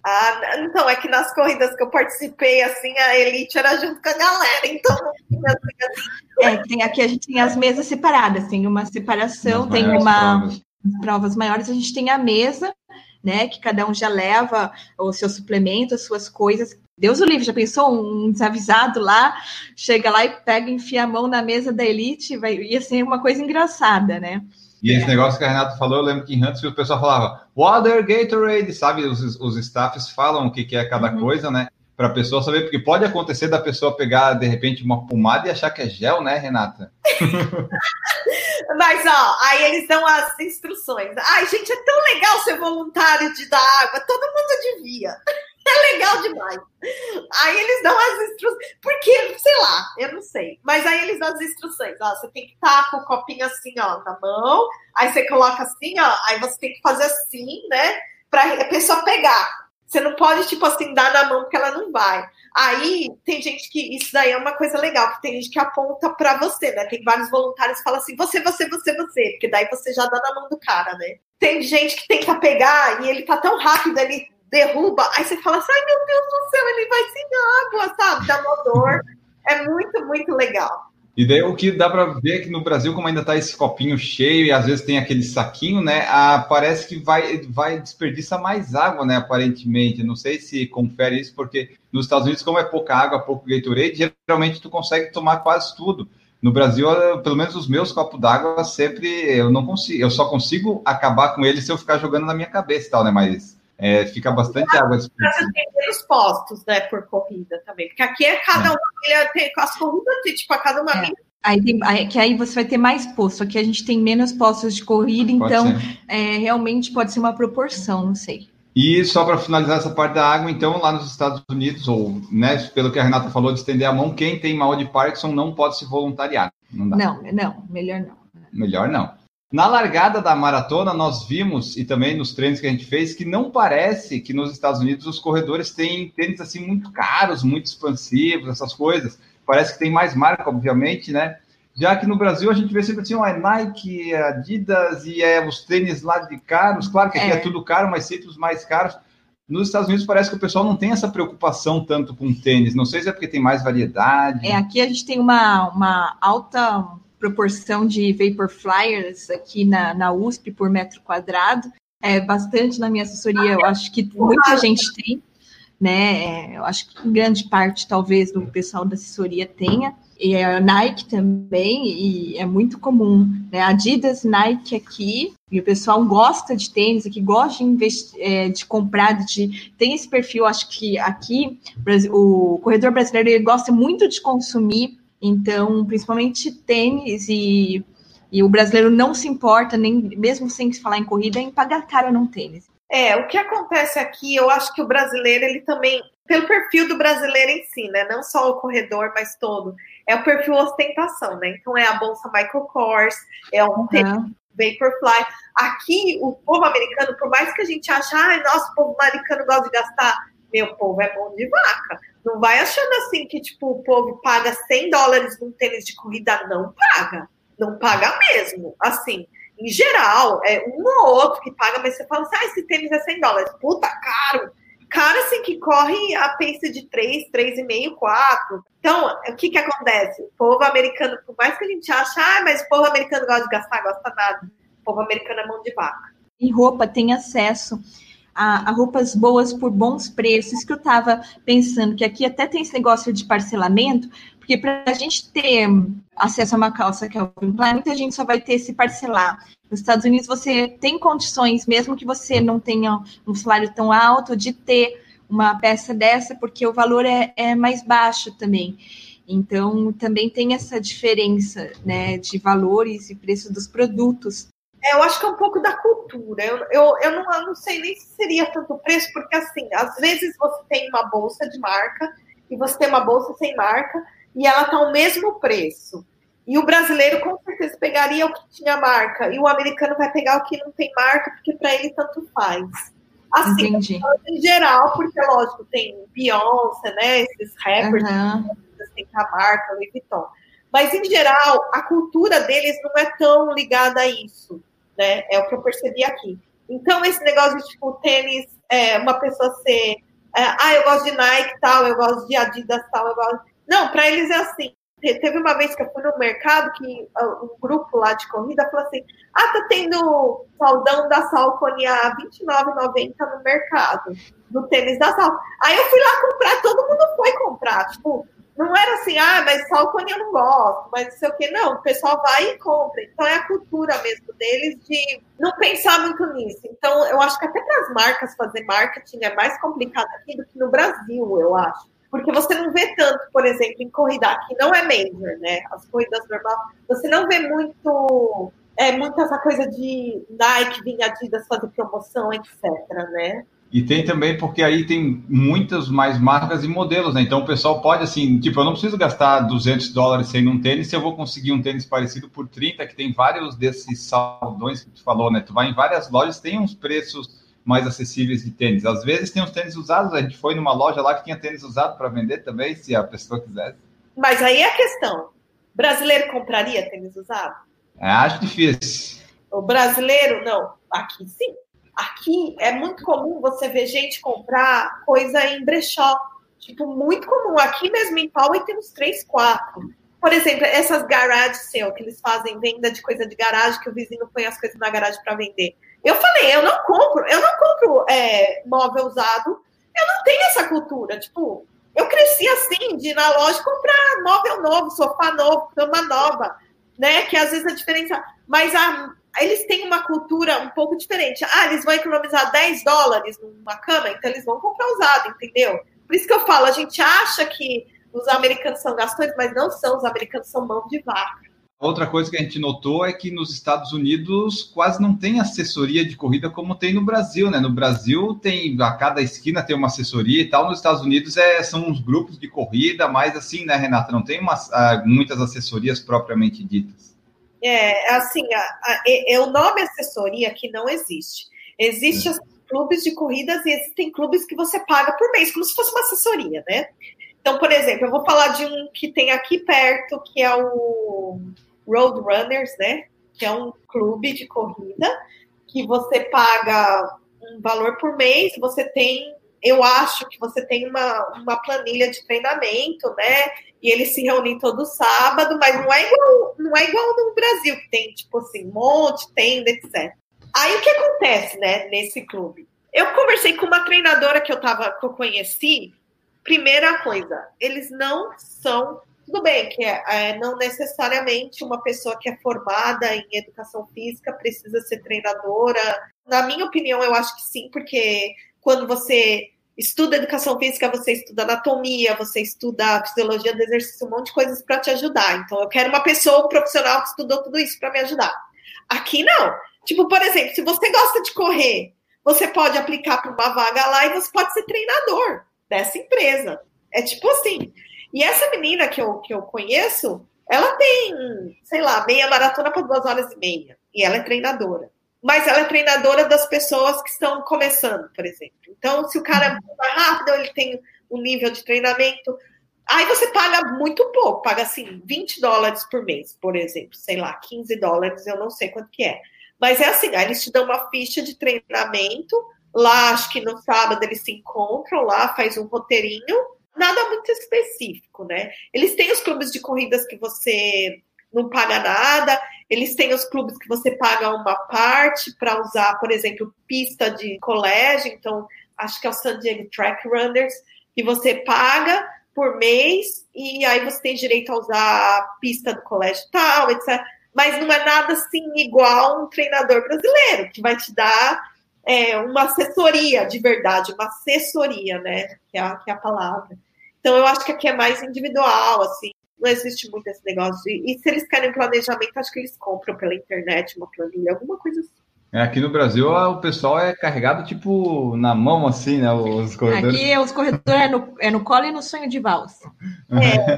Ah, então, é que nas corridas que eu participei, assim, a elite era junto com a galera, então. é, tem, aqui a gente tem as mesas separadas, tem uma separação, tem uma. Provas. provas maiores, a gente tem a mesa né? Que cada um já leva o seu suplemento, as suas coisas. Deus o livre, já pensou um desavisado lá, chega lá e pega, enfia a mão na mesa da elite, vai, ia ser uma coisa engraçada, né? E esse negócio que a Renata falou, eu lembro que em Huntsville o pessoal falava Water Gatorade, sabe? Os, os staffs falam o que, que é cada uhum. coisa, né? Para a pessoa saber, porque pode acontecer da pessoa pegar de repente uma pomada e achar que é gel, né, Renata? *laughs* Mas, ó, aí eles dão as instruções. Ai, gente, é tão legal ser voluntário de dar água, todo mundo devia. *laughs* É legal demais. Aí eles dão as instruções. Porque, sei lá, eu não sei. Mas aí eles dão as instruções. Ó, você tem que estar com o copinho assim, ó, na mão. Aí você coloca assim, ó. Aí você tem que fazer assim, né? Pra a pessoa pegar. Você não pode, tipo assim, dar na mão porque ela não vai. Aí tem gente que isso daí é uma coisa legal, que tem gente que aponta para você, né? Tem vários voluntários que falam assim: você, você, você, você, porque daí você já dá na mão do cara, né? Tem gente que tenta pegar e ele tá tão rápido, ele derruba, aí você fala assim: ai meu Deus do céu, ele vai sem água, sabe? Dá motor. É muito, muito legal. E daí o que dá para ver que no Brasil, como ainda está esse copinho cheio e às vezes tem aquele saquinho, né? Ah, parece que vai, vai desperdiçar mais água, né? Aparentemente. Não sei se confere isso, porque nos Estados Unidos, como é pouca água, pouco Gatorade, geralmente tu consegue tomar quase tudo. No Brasil, pelo menos os meus copos d'água sempre eu não consigo, eu só consigo acabar com eles se eu ficar jogando na minha cabeça e tal, né? Mas é, fica bastante água disponível. tem menos postos, né, por corrida também. Porque aqui é cada é. um, ele tem, as corridas, tipo, a cada uma é. Aí, tem, aí, que aí você vai ter mais posto. Aqui a gente tem menos postos de corrida, pode então é, realmente pode ser uma proporção, não sei. E só para finalizar essa parte da água, então, lá nos Estados Unidos, ou né, pelo que a Renata falou de estender a mão, quem tem mal de Parkinson não pode se voluntariar. Não, dá. não, não, melhor não. Melhor não. Na largada da maratona, nós vimos, e também nos treinos que a gente fez, que não parece que nos Estados Unidos os corredores têm tênis assim muito caros, muito expansivos, essas coisas. Parece que tem mais marca, obviamente, né? Já que no Brasil a gente vê sempre assim, ó, é Nike, é Adidas e é os tênis lá de caros. Claro que aqui é, é tudo caro, mas sempre os mais caros. Nos Estados Unidos parece que o pessoal não tem essa preocupação tanto com tênis. Não sei se é porque tem mais variedade. É, aqui a gente tem uma, uma alta proporção de vapor flyers aqui na, na USP por metro quadrado. É bastante na minha assessoria, eu acho que muita gente tem. né? Eu acho que grande parte, talvez, do pessoal da assessoria tenha. E a Nike também, e é muito comum, né? Adidas, Nike aqui, e o pessoal gosta de tênis aqui, gosta de investir, é, de comprar, de tem esse perfil, acho que aqui o corredor brasileiro ele gosta muito de consumir, então, principalmente tênis e, e o brasileiro não se importa, nem mesmo sem se falar em corrida, em pagar caro num tênis. É, o que acontece aqui, eu acho que o brasileiro, ele também, pelo perfil do brasileiro em si, né? Não só o corredor, mas todo, é o perfil ostentação, né? Então é a bolsa Michael Kors, é um uhum. Vaporfly. Aqui, o povo americano, por mais que a gente ache, ai, nossa, o povo americano gosta de gastar, meu povo é bom de vaca. Não vai achando assim que, tipo, o povo paga 100 dólares num tênis de corrida. Não paga. Não paga mesmo. Assim, em geral, é um ou outro que paga, mas você fala assim, ah, esse tênis é 100 dólares. Puta, caro. Cara, assim, que corre a pace de 3, 3,5, 4. Então, o que que acontece? O povo americano, por mais que a gente ache, ah, mas o povo americano gosta de gastar, gosta nada. O povo americano é mão de vaca. Em roupa, tem acesso a, a, roupas boas por bons preços. que eu estava pensando, que aqui até tem esse negócio de parcelamento, porque para a gente ter acesso a uma calça que é o Klein, muita gente só vai ter se parcelar. Nos Estados Unidos você tem condições, mesmo que você não tenha um salário tão alto, de ter uma peça dessa, porque o valor é, é mais baixo também. Então, também tem essa diferença né, de valores e preço dos produtos. É, eu acho que é um pouco da cultura. Eu, eu, eu, não, eu não sei nem se seria tanto preço, porque assim, às vezes você tem uma bolsa de marca e você tem uma bolsa sem marca e ela tá ao mesmo preço. E o brasileiro com certeza pegaria o que tinha marca e o americano vai pegar o que não tem marca, porque para ele tanto faz. Assim, Entendi. em geral, porque lógico, tem Beyoncé, né? Esses rappers, uhum. tem a marca, Louis Vuitton. Mas em geral, a cultura deles não é tão ligada a isso né? É o que eu percebi aqui. Então, esse negócio de, tipo, tênis, é, uma pessoa ser, é, ah, eu gosto de Nike tal, eu gosto de Adidas tal, eu gosto... Não, para eles é assim. Teve uma vez que eu fui no mercado que ah, um grupo lá de corrida falou assim: ah, tá tendo saldão da Salcone a R$29,90 no mercado, no tênis da Sal. Aí eu fui lá comprar, todo mundo foi comprar. Tipo, não era assim, ah, mas só o cone eu não gosto, mas não sei o que. Não, o pessoal vai e compra. Então é a cultura mesmo deles de não pensar muito nisso. Então eu acho que até para as marcas fazer marketing é mais complicado aqui do que no Brasil, eu acho. Porque você não vê tanto, por exemplo, em corrida, que não é major, né? As corridas normais, você não vê muito, é, muito essa coisa de Nike, vir Adidas fazer promoção, etc, né? E tem também porque aí tem muitas mais marcas e modelos, né? Então o pessoal pode, assim, tipo, eu não preciso gastar 200 dólares sem um tênis se eu vou conseguir um tênis parecido por 30, que tem vários desses saldões que tu falou, né? Tu vai em várias lojas, tem uns preços mais acessíveis de tênis. Às vezes tem uns tênis usados, a gente foi numa loja lá que tinha tênis usado para vender também, se a pessoa quisesse. Mas aí é a questão: brasileiro compraria tênis usado? É, acho difícil. O brasileiro, não, aqui sim. Aqui é muito comum você ver gente comprar coisa em brechó. Tipo, muito comum. Aqui mesmo em Poway tem uns três, quatro. Por exemplo, essas garage sale que eles fazem venda de coisa de garagem, que o vizinho põe as coisas na garagem para vender. Eu falei, eu não compro, eu não compro é, móvel usado, eu não tenho essa cultura. Tipo, eu cresci assim, de ir na loja comprar móvel novo, sofá novo, cama nova, né? Que às vezes a diferença. Mas a, eles têm uma cultura um pouco diferente. Ah, eles vão economizar 10 dólares numa cama, então eles vão comprar usado, entendeu? Por isso que eu falo, a gente acha que os americanos são gastões, mas não são, os americanos são mão de vaca. Outra coisa que a gente notou é que nos Estados Unidos quase não tem assessoria de corrida como tem no Brasil, né? No Brasil tem a cada esquina tem uma assessoria e tal. Nos Estados Unidos é, são uns grupos de corrida, mas assim, né, Renata, não tem umas, ah, muitas assessorias propriamente ditas. É, assim, a, a, é, o nome assessoria que não existe. Existe é. clubes de corridas e existem clubes que você paga por mês, como se fosse uma assessoria, né? Então, por exemplo, eu vou falar de um que tem aqui perto, que é o Road Runners, né? Que é um clube de corrida que você paga um valor por mês, você tem eu acho que você tem uma, uma planilha de treinamento, né? E eles se reúnem todo sábado, mas não é igual, não é igual no Brasil, que tem, tipo assim, monte, tenda, etc. Aí o que acontece, né, nesse clube? Eu conversei com uma treinadora que eu tava, que eu conheci. Primeira coisa, eles não são. Tudo bem que é, é, não necessariamente uma pessoa que é formada em educação física precisa ser treinadora. Na minha opinião, eu acho que sim, porque quando você estuda educação física, você estuda anatomia, você estuda fisiologia do exercício, um monte de coisas para te ajudar. Então, eu quero uma pessoa um profissional que estudou tudo isso para me ajudar. Aqui não. Tipo, por exemplo, se você gosta de correr, você pode aplicar para uma vaga lá e você pode ser treinador dessa empresa. É tipo assim. E essa menina que eu, que eu conheço, ela tem, sei lá, meia maratona para duas horas e meia. E ela é treinadora mas ela é treinadora das pessoas que estão começando, por exemplo. Então, se o cara é muito mais rápido, ele tem um nível de treinamento. Aí você paga muito pouco, paga assim 20 dólares por mês, por exemplo, sei lá, 15 dólares, eu não sei quanto que é. Mas é assim, aí eles te dão uma ficha de treinamento, lá acho que no sábado eles se encontram lá, faz um roteirinho, nada muito específico, né? Eles têm os clubes de corridas que você não paga nada. Eles têm os clubes que você paga uma parte para usar, por exemplo, pista de colégio. Então, acho que é o San Diego Track Runners, que você paga por mês e aí você tem direito a usar a pista do colégio tal, etc. Mas não é nada assim igual um treinador brasileiro, que vai te dar é, uma assessoria de verdade, uma assessoria, né? Que é, que é a palavra. Então, eu acho que aqui é mais individual, assim não existe muito esse negócio. De, e se eles querem planejamento, acho que eles compram pela internet uma planilha, alguma coisa assim. É, aqui no Brasil o pessoal é carregado tipo na mão assim, né? Os corredores. Aqui os corredores é no, é no colo e no sonho de valsa. É,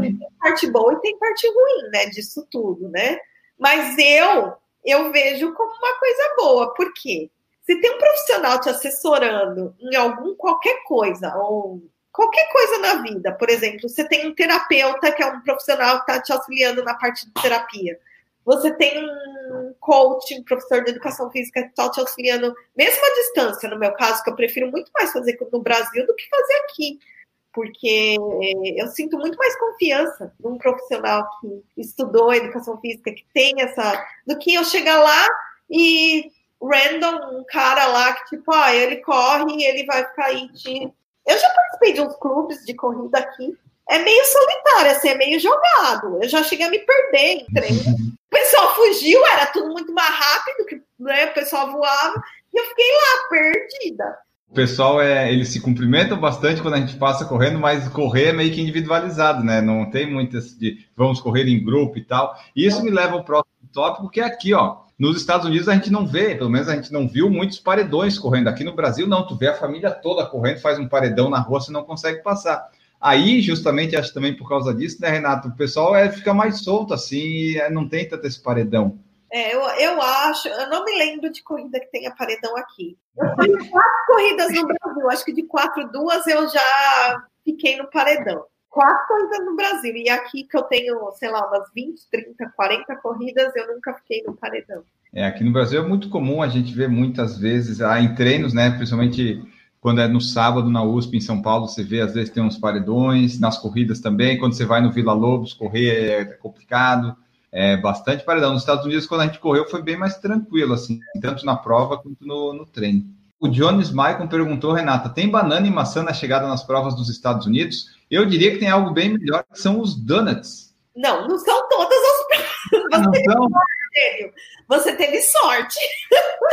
tem *laughs* parte boa e tem parte ruim, né? Disso tudo, né? Mas eu eu vejo como uma coisa boa, porque se tem um profissional te assessorando em algum qualquer coisa, ou qualquer coisa na vida. Por exemplo, você tem um terapeuta que é um profissional que está te auxiliando na parte de terapia. Você tem um coach, um professor de educação física que está te auxiliando, mesmo à distância, no meu caso, que eu prefiro muito mais fazer no Brasil do que fazer aqui. Porque eu sinto muito mais confiança num profissional que estudou educação física, que tem essa. do que eu chegar lá e random, um cara lá que, tipo, ah, ele corre e ele vai ficar aí te eu já participei de uns clubes de corrida aqui. É meio solitário, assim, é meio jogado. Eu já cheguei a me perder em treino. O pessoal fugiu, era tudo muito mais rápido, que né, o pessoal voava, e eu fiquei lá, perdida. O pessoal, é, eles se cumprimentam bastante quando a gente passa correndo, mas correr é meio que individualizado, né? Não tem muitas de vamos correr em grupo e tal. E isso me leva ao próximo tópico, que é aqui, ó. Nos Estados Unidos a gente não vê, pelo menos a gente não viu muitos paredões correndo. Aqui no Brasil, não, tu vê a família toda correndo, faz um paredão na rua, você não consegue passar. Aí, justamente, acho também por causa disso, né, Renato? O pessoal é, fica mais solto assim é, não tem tanto esse paredão. É, eu, eu acho, eu não me lembro de corrida que tenha paredão aqui. Eu fiz quatro corridas no Brasil, acho que de quatro, duas eu já fiquei no paredão quatro corridas no Brasil. E aqui que eu tenho, sei lá, umas 20, 30, 40 corridas, eu nunca fiquei no paredão. É, aqui no Brasil é muito comum a gente ver muitas vezes, ah, em treinos, né? Principalmente quando é no sábado na USP em São Paulo, você vê, às vezes tem uns paredões, nas corridas também. Quando você vai no Vila Lobos, correr é complicado. É bastante paredão. Nos Estados Unidos, quando a gente correu, foi bem mais tranquilo, assim, tanto na prova quanto no, no treino. O Jones Maicon perguntou, Renata, tem banana e maçã na chegada nas provas dos Estados Unidos? Eu diria que tem algo bem melhor, que são os donuts. Não, não são todas as provas. *laughs* Você, não teve, você teve sorte.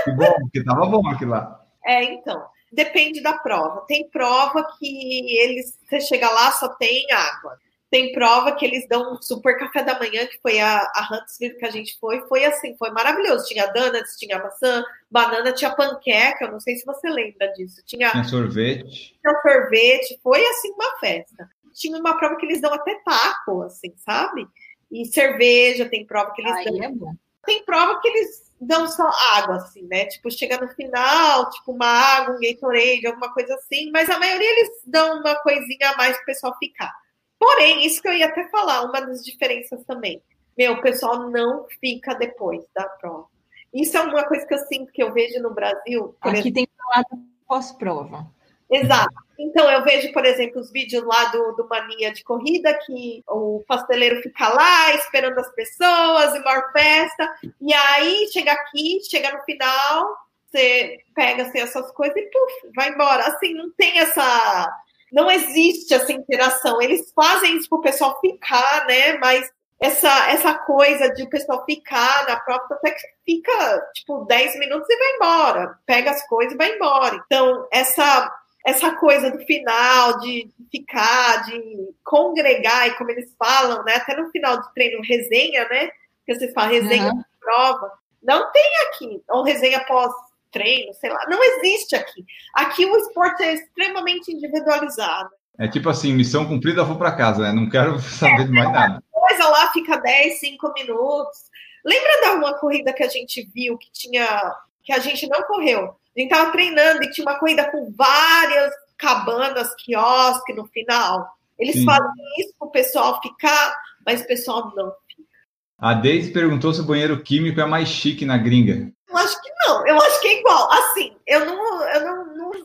Que bom, porque tava bom aquilo lá. É, então. Depende da prova. Tem prova que eles, você chega lá, só tem água. Tem prova que eles dão um super café da manhã, que foi a, a Huntsville que a gente foi. Foi assim, foi maravilhoso. Tinha donuts, tinha maçã, banana, tinha panqueca. Eu não sei se você lembra disso. Tinha, tinha sorvete. Tinha sorvete. Foi assim uma festa. Tinha uma prova que eles dão até taco, assim, sabe? E cerveja, tem prova que eles Aí dão. É bom. Tem prova que eles dão só água, assim, né? Tipo, chega no final, tipo, uma água, um Gatorade, alguma coisa assim. Mas a maioria eles dão uma coisinha a mais pro pessoal ficar. Porém, isso que eu ia até falar, uma das diferenças também. Meu, o pessoal não fica depois da prova. Isso é uma coisa que eu sinto que eu vejo no Brasil. Aqui exemplo. tem falado pós-prova. Exato. Então, eu vejo, por exemplo, os vídeos lá do, do Mania de Corrida, que o pasteleiro fica lá esperando as pessoas, e maior festa. E aí, chega aqui, chega no final, você pega assim, essas coisas e puf, vai embora. Assim, não tem essa. Não existe essa interação. Eles fazem isso para o pessoal ficar, né? Mas essa, essa coisa de o pessoal ficar na própria, até que fica tipo 10 minutos e vai embora, pega as coisas e vai embora. Então, essa, essa coisa do final, de ficar, de congregar, e como eles falam, né? Até no final do treino, resenha, né? Que vocês falam, resenha uhum. prova. Não tem aqui, ou resenha pós treino, sei lá, não existe aqui. Aqui o esporte é extremamente individualizado. É tipo assim, missão cumprida, vou para casa, né? Não quero *laughs* saber de mais nada. Coisa lá fica 10, 5 minutos. Lembra de uma corrida que a gente viu que tinha que a gente não correu? A gente tava treinando e tinha uma corrida com várias cabanas, quiosque no final. Eles Sim. fazem isso para o pessoal ficar, mas o pessoal não fica. A Deise perguntou se o banheiro químico é mais chique na gringa. Eu acho que não, eu acho que é igual. Assim, eu não, eu não, não *laughs*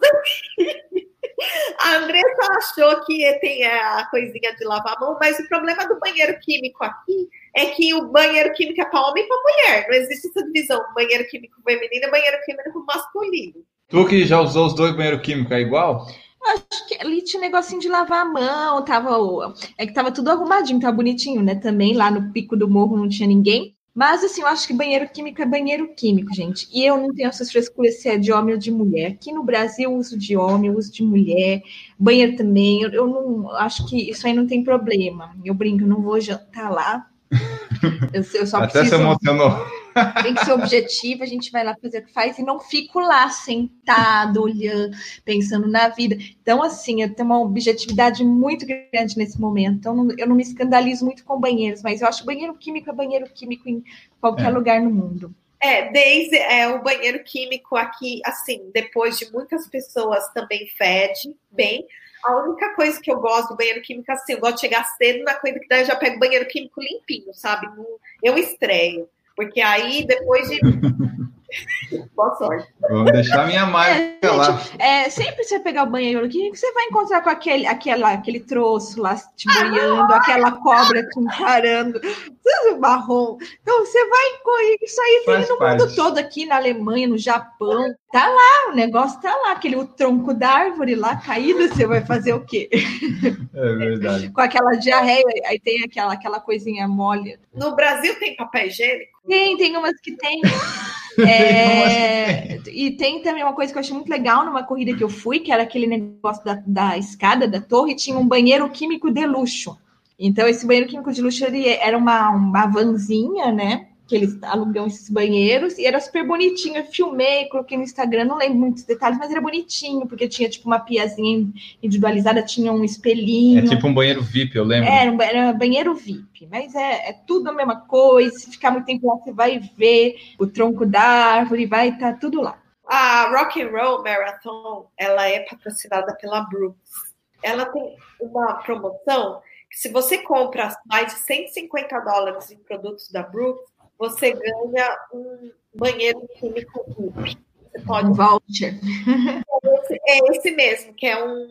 A Andressa achou que tem a coisinha de lavar a mão, mas o problema do banheiro químico aqui é que o banheiro químico é para homem e para mulher. Não existe essa divisão: banheiro químico feminino e banheiro químico masculino. Tu que já usou os dois banheiros químicos, é igual? Acho que ali tinha um negocinho de lavar a mão, tava. É que tava tudo arrumadinho, tava bonitinho, né? Também lá no pico do morro não tinha ninguém. Mas, assim, eu acho que banheiro químico é banheiro químico, gente. E eu não tenho essas frescuras se é de homem ou de mulher. Aqui no Brasil, eu uso de homem, eu uso de mulher. Banheiro também. Eu, eu não acho que isso aí não tem problema. Eu brinco, eu não vou jantar lá. *laughs* Eu, eu só Até preciso... se emocionou. Tem que ser objetivo, a gente vai lá fazer o que faz e não fico lá sentado, olhando, pensando na vida. Então, assim, eu tenho uma objetividade muito grande nesse momento. Então, eu não me escandalizo muito com banheiros, mas eu acho banheiro químico é banheiro químico em qualquer é. lugar no mundo. É, desde é, o banheiro químico aqui, assim, depois de muitas pessoas também fede bem. A única coisa que eu gosto do banheiro químico, assim, eu gosto de chegar cedo na coisa que daí eu já pego o banheiro químico limpinho, sabe? Eu estreio. Porque aí, depois de. *laughs* Boa sorte. Vamos deixar minha marca é, lá. É, sempre você pegar o banheiro aqui, você vai encontrar com aquele, aquela, aquele troço lá te boiando, ah, aquela cobra te encarando, tudo marrom. Então você vai correr, isso aí tem no parte. mundo todo, aqui na Alemanha, no Japão. Tá lá, o negócio tá lá, aquele o tronco da árvore lá caído, você vai fazer o quê? É verdade. *laughs* com aquela diarreia, aí tem aquela, aquela coisinha mole. No Brasil tem papel higiênico? Tem, tem umas que tem. *laughs* É, e tem também uma coisa que eu achei muito legal numa corrida que eu fui, que era aquele negócio da, da escada da torre, tinha um banheiro químico de luxo. Então, esse banheiro químico de luxo ele era uma, uma vanzinha, né? Que eles alugam esses banheiros, e era super bonitinho. Eu filmei, coloquei no Instagram, não lembro muitos detalhes, mas era bonitinho, porque tinha tipo uma piazinha individualizada, tinha um espelhinho. É tipo um banheiro VIP, eu lembro. Era um, era um banheiro VIP, mas é, é, tudo a mesma coisa. Se ficar muito tempo lá, você vai ver o tronco da árvore, vai estar tá tudo lá. A Rock and Roll Marathon, ela é patrocinada pela Brooks. Ela tem uma promoção que se você compra mais de 150 dólares em produtos da Brooks, você ganha um banheiro químico VIP. Você pode. Um voucher. É esse, é esse mesmo, que é um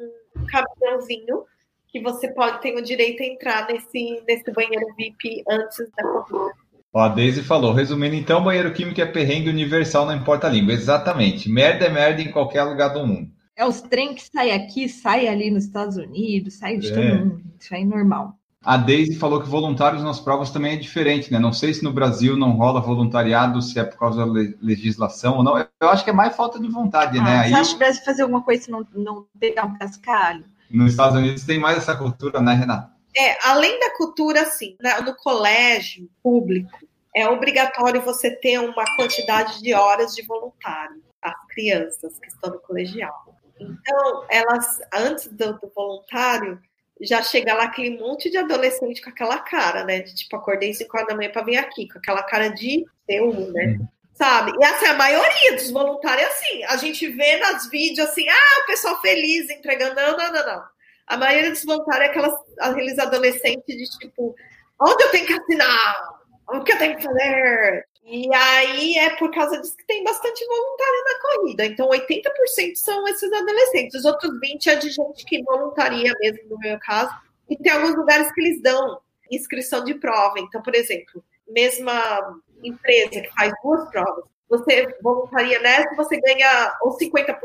caminhãozinho que você pode ter o direito a entrar nesse, nesse banheiro VIP antes da corrida. Ó, a Daisy falou, resumindo então, banheiro químico é perrengue universal, não importa a língua. Exatamente. Merda é merda em qualquer lugar do mundo. É os trem que saem aqui, saem ali nos Estados Unidos, saem de é. todo mundo. Isso aí é normal. A Deise falou que voluntários nas provas também é diferente, né? Não sei se no Brasil não rola voluntariado, se é por causa da legislação ou não. Eu acho que é mais falta de vontade, ah, né? Você Aí, acha que o Brasil fazer alguma coisa se não, não pegar um cascalho? Nos Estados Unidos tem mais essa cultura, né, Renata? É, além da cultura, assim, no colégio público, é obrigatório você ter uma quantidade de horas de voluntário, as crianças que estão no colegial. Então, elas, antes do, do voluntário, já chega lá aquele monte de adolescente com aquela cara, né? De tipo, acordei 5 horas da manhã para vir aqui, com aquela cara de eu, né? Uhum. Sabe? E assim, a maioria dos voluntários é assim. A gente vê nas vídeos assim, ah, o pessoal feliz entregando. Não, não, não, não. A maioria dos voluntários é aquelas, aqueles adolescentes de tipo, onde eu tenho que assinar? O que eu tenho que fazer? E aí é por causa disso que tem bastante voluntário na corrida. Então, 80% são esses adolescentes. Os outros 20% é de gente que voluntaria mesmo, no meu caso. E tem alguns lugares que eles dão inscrição de prova. Então, por exemplo, mesma empresa que faz duas provas, você voluntaria nessa, você ganha ou 50%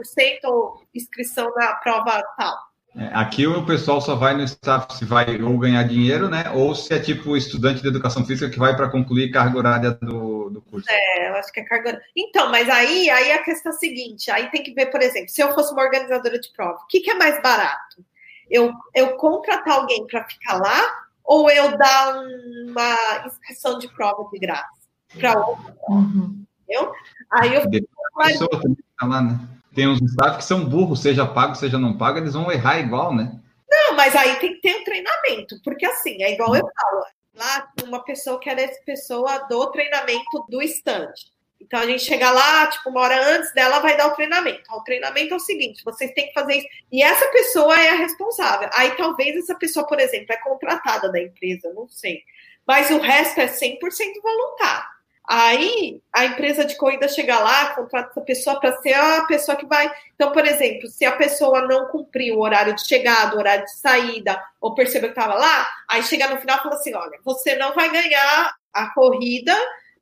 ou inscrição na prova tal. É, aqui o pessoal só vai no staff se vai ou ganhar dinheiro, né? Ou se é tipo estudante de educação física que vai para concluir carga horária do, do curso. É, eu acho que é carga Então, mas aí, aí a questão é a seguinte: aí tem que ver, por exemplo, se eu fosse uma organizadora de prova, o que, que é mais barato? Eu, eu contratar alguém para ficar lá ou eu dar uma inscrição de prova de graça para outra? Uhum. Entendeu? Aí eu. Pessoa também tá lá, né? Tem uns staff que são burros, seja pago, seja não pago, eles vão errar igual, né? Não, mas aí tem que ter um treinamento, porque assim, é igual eu falo, lá uma pessoa que era essa pessoa do treinamento do stand. Então a gente chega lá, tipo, uma hora antes dela vai dar o treinamento. O treinamento é o seguinte: vocês têm que fazer isso. E essa pessoa é a responsável. Aí talvez essa pessoa, por exemplo, é contratada da empresa, não sei. Mas o resto é 100% voluntário. Aí a empresa de corrida chega lá, contrata essa pessoa para ser a pessoa que vai. Então, por exemplo, se a pessoa não cumpriu o horário de chegada, o horário de saída, ou percebeu que estava lá, aí chega no final e fala assim: olha, você não vai ganhar a corrida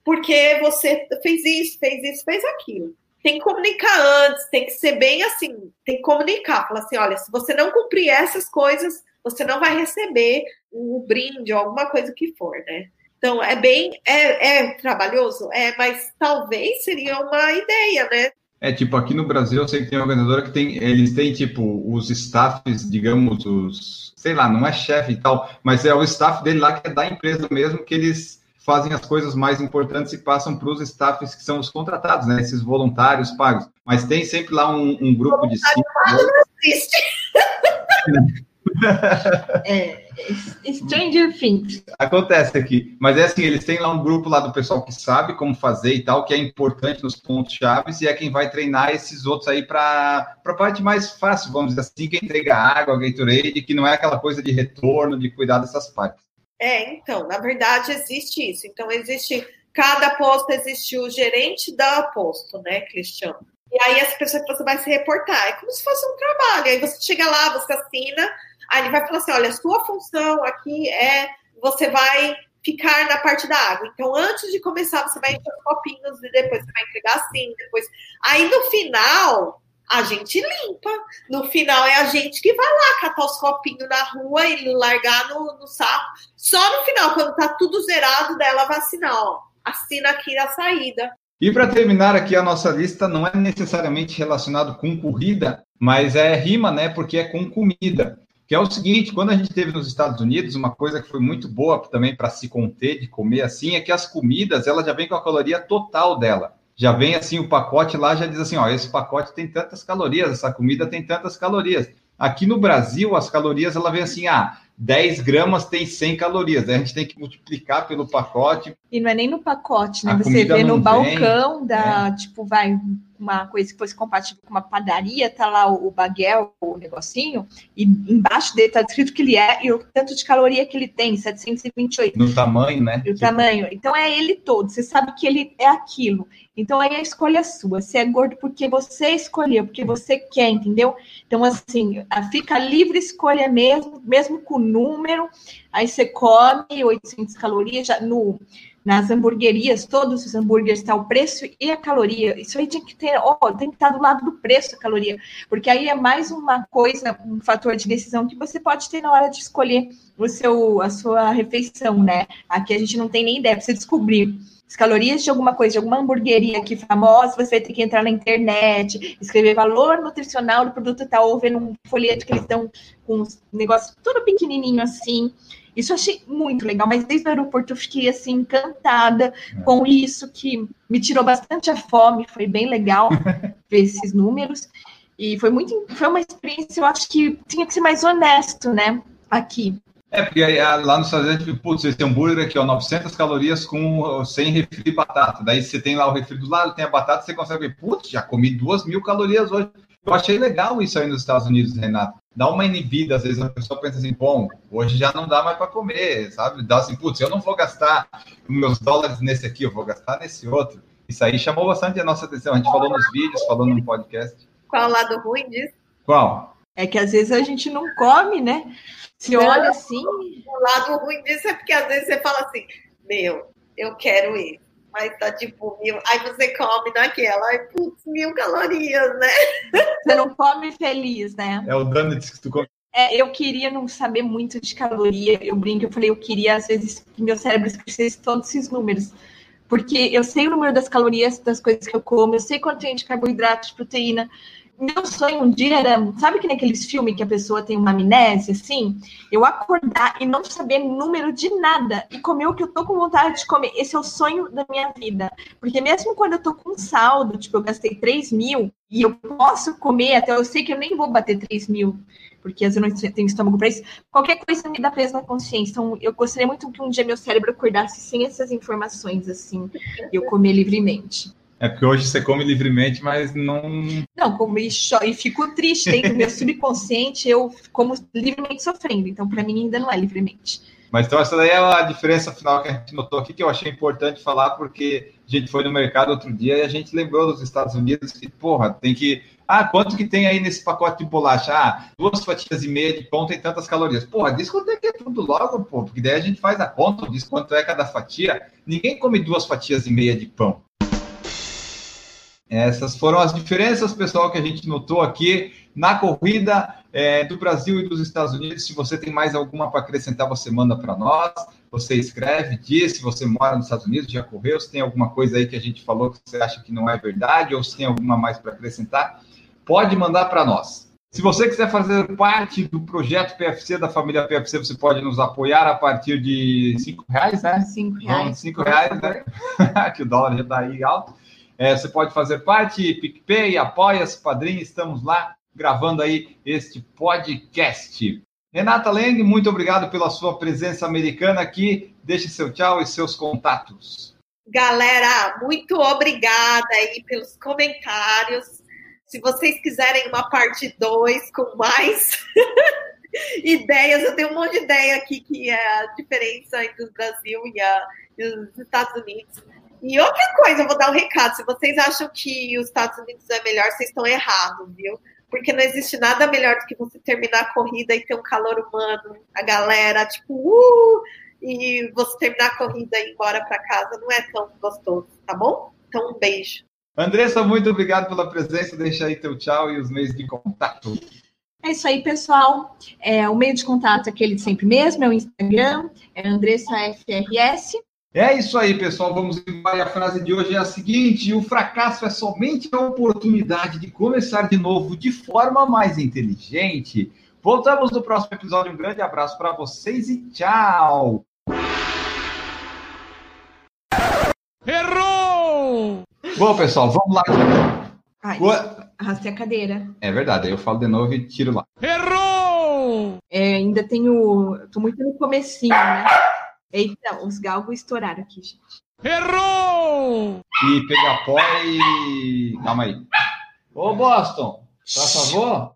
porque você fez isso, fez isso, fez aquilo. Tem que comunicar antes, tem que ser bem assim, tem que comunicar. Falar assim: olha, se você não cumprir essas coisas, você não vai receber um brinde ou alguma coisa que for, né? Então, é bem. É, é trabalhoso? É, mas talvez seria uma ideia, né? É, tipo, aqui no Brasil, eu sei que tem organizadora que tem. Eles têm, tipo, os staffs, digamos, os. Sei lá, não é chefe e tal, mas é o staff dele lá que é da empresa mesmo, que eles fazem as coisas mais importantes e passam para os staffs que são os contratados, né? Esses voluntários pagos. Mas tem sempre lá um, um grupo de cinco. Não existe. *laughs* é, Stranger Things. Acontece aqui. Mas é assim, eles têm lá um grupo lá do pessoal que sabe como fazer e tal, que é importante nos pontos chaves, e é quem vai treinar esses outros aí para a parte mais fácil, vamos dizer assim, que entrega água, Gatorade, que não é aquela coisa de retorno, de cuidar dessas partes. É, então, na verdade existe isso. Então, existe, cada posto existe o gerente da posto, né, Cristiano? E aí essa pessoa que você vai se reportar. É como se fosse um trabalho. Aí você chega lá, você assina, Aí ele vai falar assim: olha, a sua função aqui é você vai ficar na parte da água. Então, antes de começar, você vai encher os copinhos e depois você vai entregar assim, depois. Aí no final, a gente limpa. No final é a gente que vai lá catar os copinhos na rua e largar no, no saco. Só no final, quando tá tudo zerado, dela vai assinar, ó. Assina aqui na saída. E para terminar aqui a nossa lista, não é necessariamente relacionado com corrida, mas é rima, né? Porque é com comida que é o seguinte, quando a gente teve nos Estados Unidos, uma coisa que foi muito boa também para se conter de comer assim, é que as comidas, ela já vem com a caloria total dela. Já vem assim, o pacote lá já diz assim, ó, esse pacote tem tantas calorias, essa comida tem tantas calorias. Aqui no Brasil, as calorias, ela vem assim, ah, 10 gramas tem 100 calorias. A gente tem que multiplicar pelo pacote. E não é nem no pacote, né? A Você vê no balcão vem, da, é. tipo, vai uma coisa que fosse compatível com uma padaria, tá lá o, o baguel, o negocinho, e embaixo dele tá escrito que ele é e o tanto de caloria que ele tem, 728. No tamanho, né? No tamanho. Então é ele todo, você sabe que ele é aquilo. Então aí a escolha é sua. Você é gordo porque você escolheu, porque você quer, entendeu? Então, assim, fica livre escolha mesmo, mesmo com o número. Aí você come 800 calorias já no nas hamburguerias, todos os hambúrgueres está o preço e a caloria. Isso aí tem que ter, ó, tem que estar do lado do preço a caloria, porque aí é mais uma coisa, um fator de decisão que você pode ter na hora de escolher o seu, a sua refeição, né? Aqui a gente não tem nem ideia, precisa descobrir as calorias de alguma coisa, de alguma hamburgueria aqui famosa, você vai ter que entrar na internet, escrever valor nutricional do produto tal, ou ver num folheto que eles dão com um negócio tudo pequenininho assim. Isso eu achei muito legal, mas desde o aeroporto eu fiquei assim encantada com isso, que me tirou bastante a fome, foi bem legal *laughs* ver esses números. E foi muito, foi uma experiência, eu acho que tinha que ser mais honesto, né? Aqui. É, porque ah, lá nos Estados Unidos, putz, esse hambúrguer aqui, ó, 900 calorias com 100 refri batata. Daí você tem lá o refri do lado, tem a batata, você consegue ver, putz, já comi duas mil calorias hoje. Eu achei legal isso aí nos Estados Unidos, Renato. Dá uma inibida, às vezes a pessoa pensa assim, bom, hoje já não dá mais para comer, sabe? Dá assim, putz, eu não vou gastar meus dólares nesse aqui, eu vou gastar nesse outro. Isso aí chamou bastante a nossa atenção. A gente falou nos vídeos, falou no podcast. Qual o lado ruim disso? Qual? É que às vezes a gente não come, né? Se não, olha assim. O lado ruim disso é porque às vezes você fala assim, meu, eu quero ir. Mas tá tipo mil. Aí você come naquela, ai, putz, mil calorias, né? Você não come feliz, né? É o donuts que tu come. É, eu queria não saber muito de caloria. Eu brinco, eu falei, eu queria, às vezes, que meu cérebro esquecesse todos esses números. Porque eu sei o número das calorias das coisas que eu como, eu sei quanto tem de carboidrato, de proteína, meu sonho um dia era, sabe que naqueles filmes que a pessoa tem uma amnésia, assim? Eu acordar e não saber número de nada e comer o que eu tô com vontade de comer. Esse é o sonho da minha vida. Porque mesmo quando eu tô com saldo, tipo, eu gastei 3 mil e eu posso comer, até eu sei que eu nem vou bater 3 mil, porque eu não tenho estômago para isso. Qualquer coisa me dá peso na consciência. Então, eu gostaria muito que um dia meu cérebro acordasse sem essas informações, assim, e eu comer livremente. É porque hoje você come livremente, mas não. Não, como e, e fico triste dentro do meu subconsciente, eu como livremente sofrendo. Então, para mim, ainda não é livremente. Mas então, essa daí é a diferença final que a gente notou aqui, que eu achei importante falar, porque a gente foi no mercado outro dia e a gente lembrou dos Estados Unidos que, porra, tem que. Ah, quanto que tem aí nesse pacote de bolacha? Ah, duas fatias e meia de pão tem tantas calorias. Porra, diz quanto é que é tudo logo, pô, porque daí a gente faz a conta, diz quanto é cada fatia. Ninguém come duas fatias e meia de pão. Essas foram as diferenças, pessoal, que a gente notou aqui na corrida é, do Brasil e dos Estados Unidos. Se você tem mais alguma para acrescentar, você manda para nós. Você escreve, diz se você mora nos Estados Unidos, já correu, se tem alguma coisa aí que a gente falou que você acha que não é verdade, ou se tem alguma mais para acrescentar, pode mandar para nós. Se você quiser fazer parte do projeto PFC, da família PFC, você pode nos apoiar a partir de cinco reais, né? Cinco reais. Cinco reais, né? *laughs* que o dólar já está aí alto. É, você pode fazer parte, PicPay, Apoia-se, Padrinho, estamos lá gravando aí este podcast. Renata Leng, muito obrigado pela sua presença americana aqui. Deixe seu tchau e seus contatos. Galera, muito obrigada aí pelos comentários. Se vocês quiserem uma parte 2 com mais *laughs* ideias, eu tenho um monte de ideia aqui que é a diferença entre o Brasil e, a, e os Estados Unidos. E outra coisa, eu vou dar um recado: se vocês acham que os Estados Unidos é melhor, vocês estão errados, viu? Porque não existe nada melhor do que você terminar a corrida e ter um calor humano, a galera, tipo, uh! E você terminar a corrida e ir embora para casa não é tão gostoso, tá bom? Então, um beijo. Andressa, muito obrigado pela presença. Deixa aí teu tchau e os meios de contato. É isso aí, pessoal. É, o meio de contato é aquele de sempre mesmo, é o Instagram, é AndressaFRS. É isso aí, pessoal. Vamos embora. A frase de hoje é a seguinte: o fracasso é somente a oportunidade de começar de novo de forma mais inteligente. Voltamos no próximo episódio. Um grande abraço para vocês e tchau. Errou! Bom, pessoal, vamos lá. Ai, arrastei a cadeira. É verdade, aí eu falo de novo e tiro lá. Errou! É, ainda tenho. Tô muito no comecinho, né? Eita, os galgos estouraram aqui, gente. Errou! E pegar pó e. Calma aí. Ô, Boston, por favor.